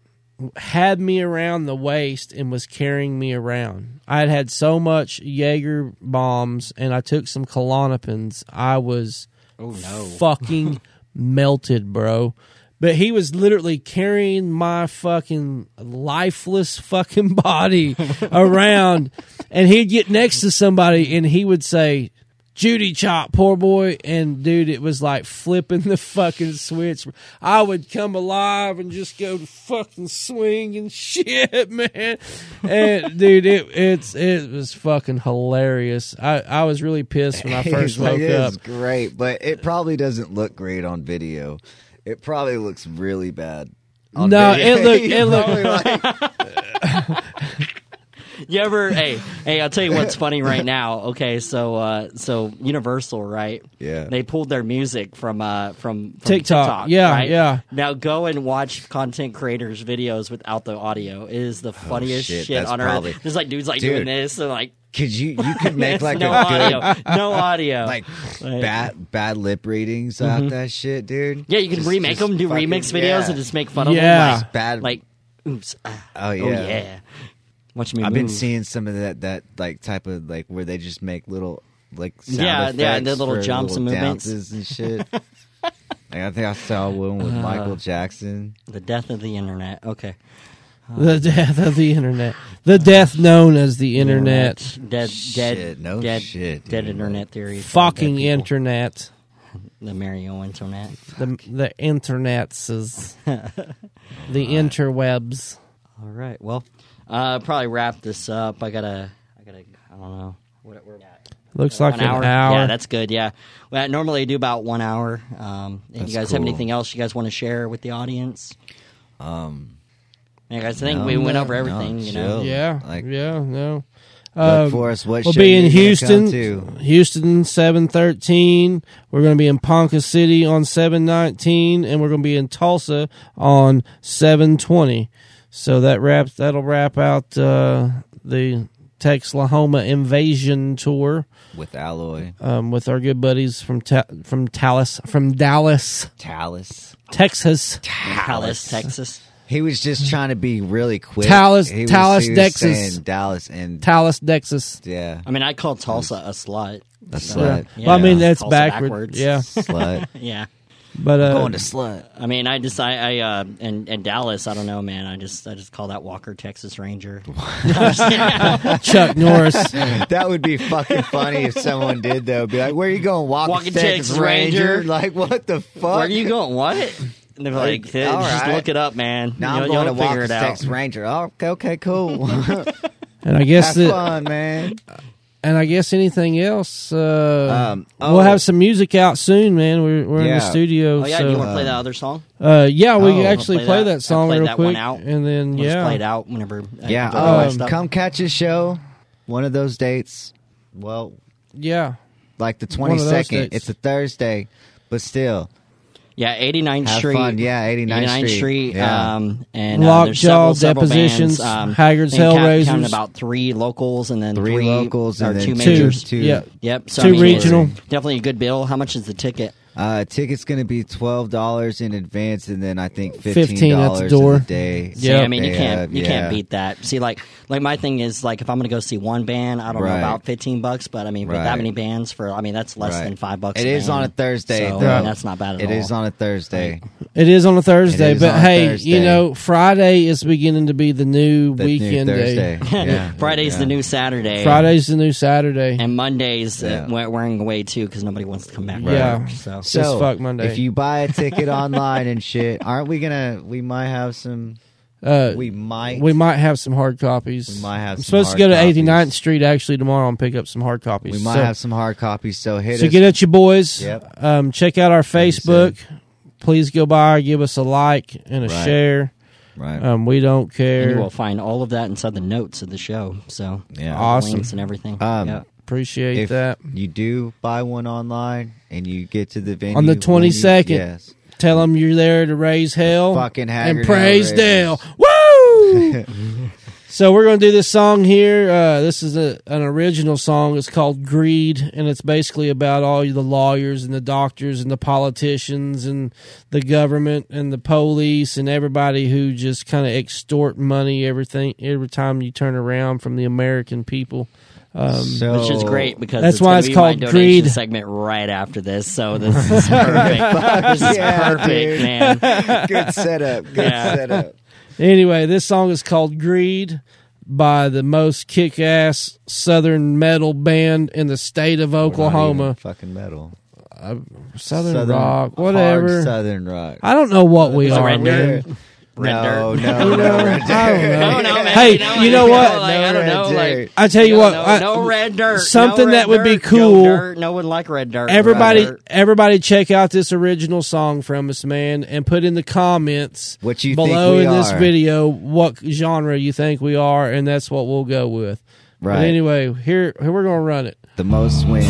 had me around the waist and was carrying me around. I had had so much Jaeger bombs and I took some Klonopins. I was Oh no. fucking melted, bro. But he was literally carrying my fucking lifeless fucking body around, and he'd get next to somebody and he would say, Judy chop, Poorboy. And dude, it was like flipping the fucking switch. I would come alive and just go to fucking swing and shit, man. And dude, it it's it was fucking hilarious. I, I was really pissed when I first like, woke "It up. great, but it probably doesn't look great on video. It probably looks really bad. on No, video. it looked- He's it looked- probably like, You ever? hey, hey! I'll tell you what's funny right now. Okay, so uh, so Universal, right? Yeah. They pulled their music from uh from, from TikTok. Yeah, right? yeah. Now go and watch content creators videos without the audio. It is the funniest Oh, shit, shit that's on probably- earth. There's like dudes like Dude. doing this and like could you you could make like no a good audio, no audio. like Like- bad bad lip readings Mm-hmm. out that shit, dude. yeah, you can Just- remake just them, do fucking- remix videos, yeah. and just make fun of them. Yeah. them. bad. Like, like oops, ah, oh yeah. oh yeah. Watch me. I've been seeing some of that that like type of like where they just make little like sound Yeah, yeah, the little for jumps and movements. dances and shit. like, I think I saw one with Uh, Michael Jackson. the death of the internet. Okay. The death of the internet. The death known as the internet. Dead, dead, Shit, no dead, shit, dead dude. internet theories. Fucking Dead people. internet. The Mario internet. The the internets is the interwebs. All right. Well, uh, probably wrap this up. I gotta, I gotta, I don't know. What, we're at. Looks like an hour. Yeah, that's good. Yeah. Well, I normally do about one hour. Um, and That's you guys have cool. anything else you guys want to share with the audience? Um, Yeah, guys, I think No, we went no, over everything. no, you know. chill. yeah, Like- yeah, no. look Um, for us. What We'll be in you Houston, come to? Houston seven thirteen. We're going to be in Ponca City on seven nineteen, and we're going to be in Tulsa on seven twenty. So that wraps. That'll wrap out uh, the Texlahoma Invasion tour with Alloy um, with our good buddies from Ta- from Dallas, from Dallas, Talus. Texas. Dallas, Texas. He was just trying to be really quick. Talus- he was, Talus, he was Texas. saying Dallas and Dallas, Texas. yeah, I mean, I call Tulsa a slut. that's Yeah. slut. Yeah. Well, I mean that's Tulsa backward. backwards. Yeah, Slut. Yeah. but uh, Going to slut. I mean, I just, I, I, uh, and, and Dallas, I don't know, man. I just, I just call that Walker, Texas Ranger. Chuck Norris. That would be fucking funny if someone did though. Be like, "Where are you going? Walking, Walking Texas, Texas Ranger? Ranger? Like, what the fuck? Where are you going? What? And they're like, Like, "Hey, just right. look it up, man. Now you'll, I'm going to you'll figure Walking it out. Texas Ranger. Oh, okay, okay, cool. And I guess Have that, fun, man. and I guess anything else. Uh, Um, we'll oh. have some music out soon, man. We're we're in the studio. Oh yeah, so, you want to play that other song? uh, yeah, we Oh. actually Play play that- that, song play real that one quick, out. and then We'll just play it yeah, out whenever. Yeah, do um, come catch a show. One of those dates. Well, yeah, like the One of those 22nd. It's a Thursday, but still. Yeah, 89th Have Street. fun. Yeah, 89th 89th Street. Street. Yeah. Um, and uh, Lockjaw, there's several, several Dispositions, bands, um, Haggardz I think count- Hellraizerz. about three locals and then Three three, locals or and then two two- majors. two- yeah. Yep. So, Two I mean, regional. Definitely a good bill. How much is the ticket? Uh, ticket's going to be $12 in advance and then I think $15 15 at the in door. day. Yeah. I mean, you can't have- you yeah. can't beat that. See, like like my thing is like if I'm going to go see one band, I don't know about fifteen bucks, but I mean, with Right. that many bands for I mean that's less Right. than five bucks. It a is band. on a Thursday, So, though. I mean, that's not bad at It all. is on a Thursday. it is on a Thursday. But hey, Thursday. you know, Friday is beginning to be the new The new weekend day. Thursday. yeah. Friday's yeah. the new Saturday. Friday's the new Saturday. and Mondays Yeah. uh, wearing away too because nobody wants to come back. Right. Yeah. So Just So, fuck Monday. if you buy a ticket online and shit, aren't we gonna? We might have some. uh, We might. we might have some hard copies. We might have I'm some supposed hard to go to copies. 89th Street actually tomorrow and pick up some hard copies. We might so, have some hard copies. So hit So us. get at you boys. Yep. Um, check out our Facebook. Please go by, give us a like and a Right. share. right. Um, we don't and care. you will find all of that inside the notes of the show. So yeah. Awesome. links and everything. Um, yeah. Appreciate if that. you do buy one online and you get to the venue On the you- 22nd. yes. Tell them you're there to raise hell Fucking and praise. Dale. Woo! So we're going to do this song here. Uh, this is a, an original song. It's called "Greed," and it's basically about all the lawyers and the doctors and the politicians and the government and the police and everybody who just kind of extort money everything every time you turn around from the American people. So, Which is great because That's it's why it's be called my donation Greed. segment right after this. So this is perfect. this is Yeah, perfect, dude. man. Good setup. Good Yeah. setup. Anyway, this song is called "Greed" by the most kick-ass Southern metal band in the state of Not even Oklahoma. fucking metal. Uh, Southern, rock, hard whatever. Southern rock. I don't know what uh, we are, red man. Dirt. No, Red no, dirt. no, You know, no, red I don't dirt. know. No, no, man. Hey, you know what? Like, I don't No know. red Like. I tell you no, what, no, I- no red dirt. something no that red would be dirt, cool- No, dirt, no one like red dirt. Everybody, Red dirt. everybody, check out this original song from us, man, and put in the comments What you think below we in this are. video what genre you think we are, and that's what we'll go with. But Right. anyway, here, here we're gonna run it. The most win.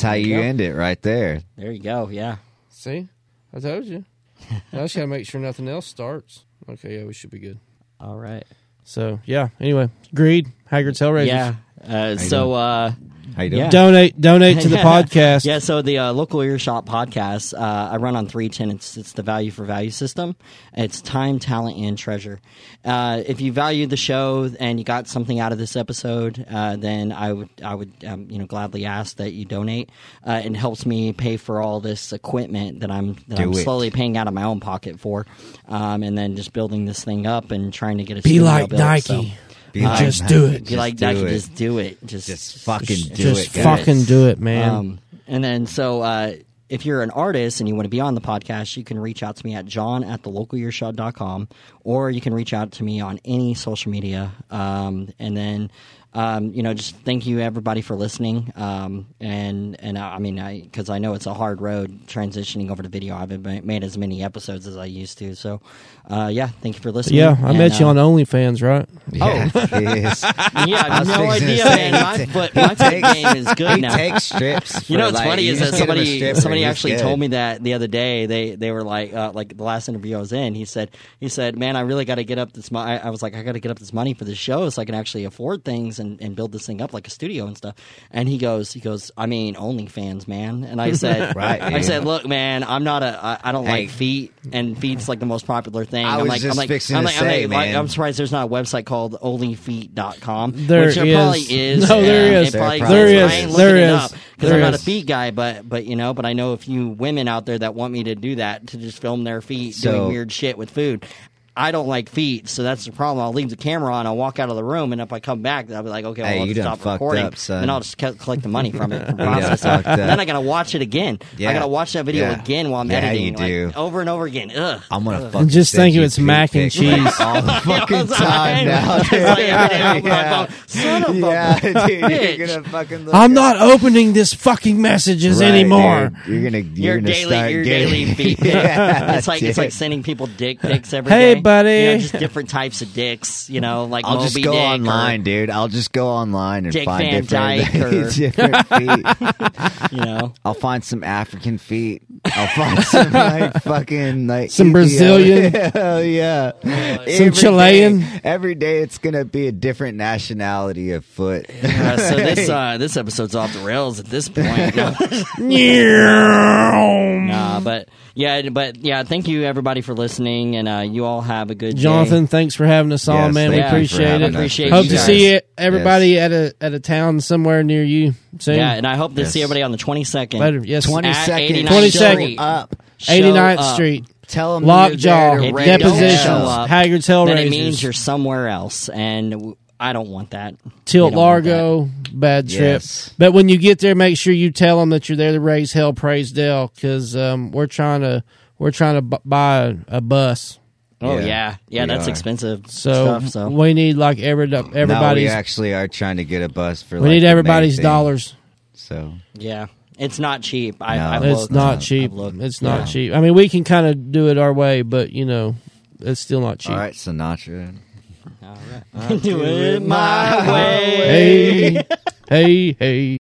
That's how you end it right there. There you go. Yeah. See, I told you. I just gotta make sure nothing else starts. Okay, yeah, we should be good. All right. So yeah. Anyway, greed, Haggardz Hellraizerz. Yeah. Uh, so uh, How you doing? Yeah. Donate, donate to the podcast. Yeah, so the uh, local earshot podcast, uh, I run on three tenets. It's the value for value system. It's time, talent, and treasure. Uh, if you value the show and you got something out of this episode, uh, then I would I would um, you know gladly ask that you donate. Uh, it helps me pay for all this equipment that I'm that Do I'm it. slowly paying out of my own pocket for, um, and then just building this thing up and trying to get a Be studio like built, Nike. so- Be Uh, just do it. Be like do Nike, it. just do it. Just Just fucking do Just it, guys. fucking do it, man. um, and then so uh, if you're an artist and you want to be on the podcast, you can reach out to me at john at the local or you can reach out to me on any social media. Um, and then um, you know, just thank you everybody for listening. Um, and and I, I mean, I because I know it's a hard road transitioning over to video. I haven't made as many episodes as I used to. So, uh, yeah, thank you for listening. yeah, I And, met you uh, on OnlyFans, right? Yeah, he is. Yeah, I have no idea, say, man. he My ta- foot, my foot game is good he now. takes strips. You know what's like, funny is that get him a somebody somebody actually good. told me that the other day. They they were like uh, like the last interview I was in. He said he said, "Man, I really got to get up this money." I was like, "I got to get up this money for the show so I can actually afford things and, and build this thing up like a studio and stuff." And he goes, he goes, "I mean, OnlyFans, man." And I said, Right, I yeah. said, "Look, man, I'm not a I, I don't Hey. like feet, and feet's like the most popular thing." I am was like, just I'm like, fixing I'm like, say, I'm, like, man. I'm surprised there's not a website called OnlyFeet.com, There which there is. probably is. No, there and is. There exists. I ain't There looking up because I'm not a feet guy, but but you know, but I know a few women out there that want me to do that to just film their feet So- doing weird shit with food. I don't like feet, so that's the problem. I'll leave the camera on, I'll walk out of the room, and if I come back, I'll be like, okay, well, Hey, I'll you done stop recording, up, son. and I'll just co- collect the money from it. From You done process. fucked up. Then I gotta watch it again. I gotta watch that video Yeah. again while I'm Yeah, editing, you like, over and over again. Ugh. I'm gonna fucking just send think it's mac and cheese. all the fucking It's time now. Like yeah. Son of yeah, dude, bitch. You're gonna fucking I'm up- not opening this fucking messages Right, anymore. dude. You're gonna. You're your gonna daily start your daily feet it's like it's like sending people dick pics every day. Hey, day. Buddy. You know, just different types of dicks. You know, like I'll Moby just go Dick or- online, dude. I'll just go online and Dick find Van different, Dyke or- different feet. You know, I'll find some African feet. I'll find some like fucking like Some Ethiopian- Brazilian. Hell yeah. Some Every Chilean. day- every day it's gonna be a different nationality of foot. Uh, so this uh, this episode's off the rails at this point. No. Nah, but yeah, but yeah. Thank you everybody for listening, and uh, you all have a good day. Johnathan, thanks for having us on, Yes, man. We thank appreciate it. us. Appreciate Hope you to guys. see it, everybody at a at a town somewhere near you soon. Yeah, and I hope to Yes. see everybody on the twenty second. Later. Yes. Twenty At second, 89th Street. up. Street. Tell them Lockjaw, If you don't dispositions, show up, Haggardz then it means you're somewhere else, and w- I don't want that. Tilt We don't Largo, bad trip. Yes. But when you get there, make sure you tell them that you're there to raise hell, praise Dell, because um, we're trying to we're trying to bu- buy a, a bus. Oh Yeah, yeah, yeah, that's are. expensive So, stuff. So we need like every No, we everybody's actually are trying to get a bus for. we like, need everybody's dollars. So yeah, it's not cheap. I, No. I've It's looked. not I've cheap. looked. It's not Yeah. cheap. I mean, we can kind of do it our way, but you know, it's still not cheap. all right, Sinatra. Do it my way. Hey, hey, hey.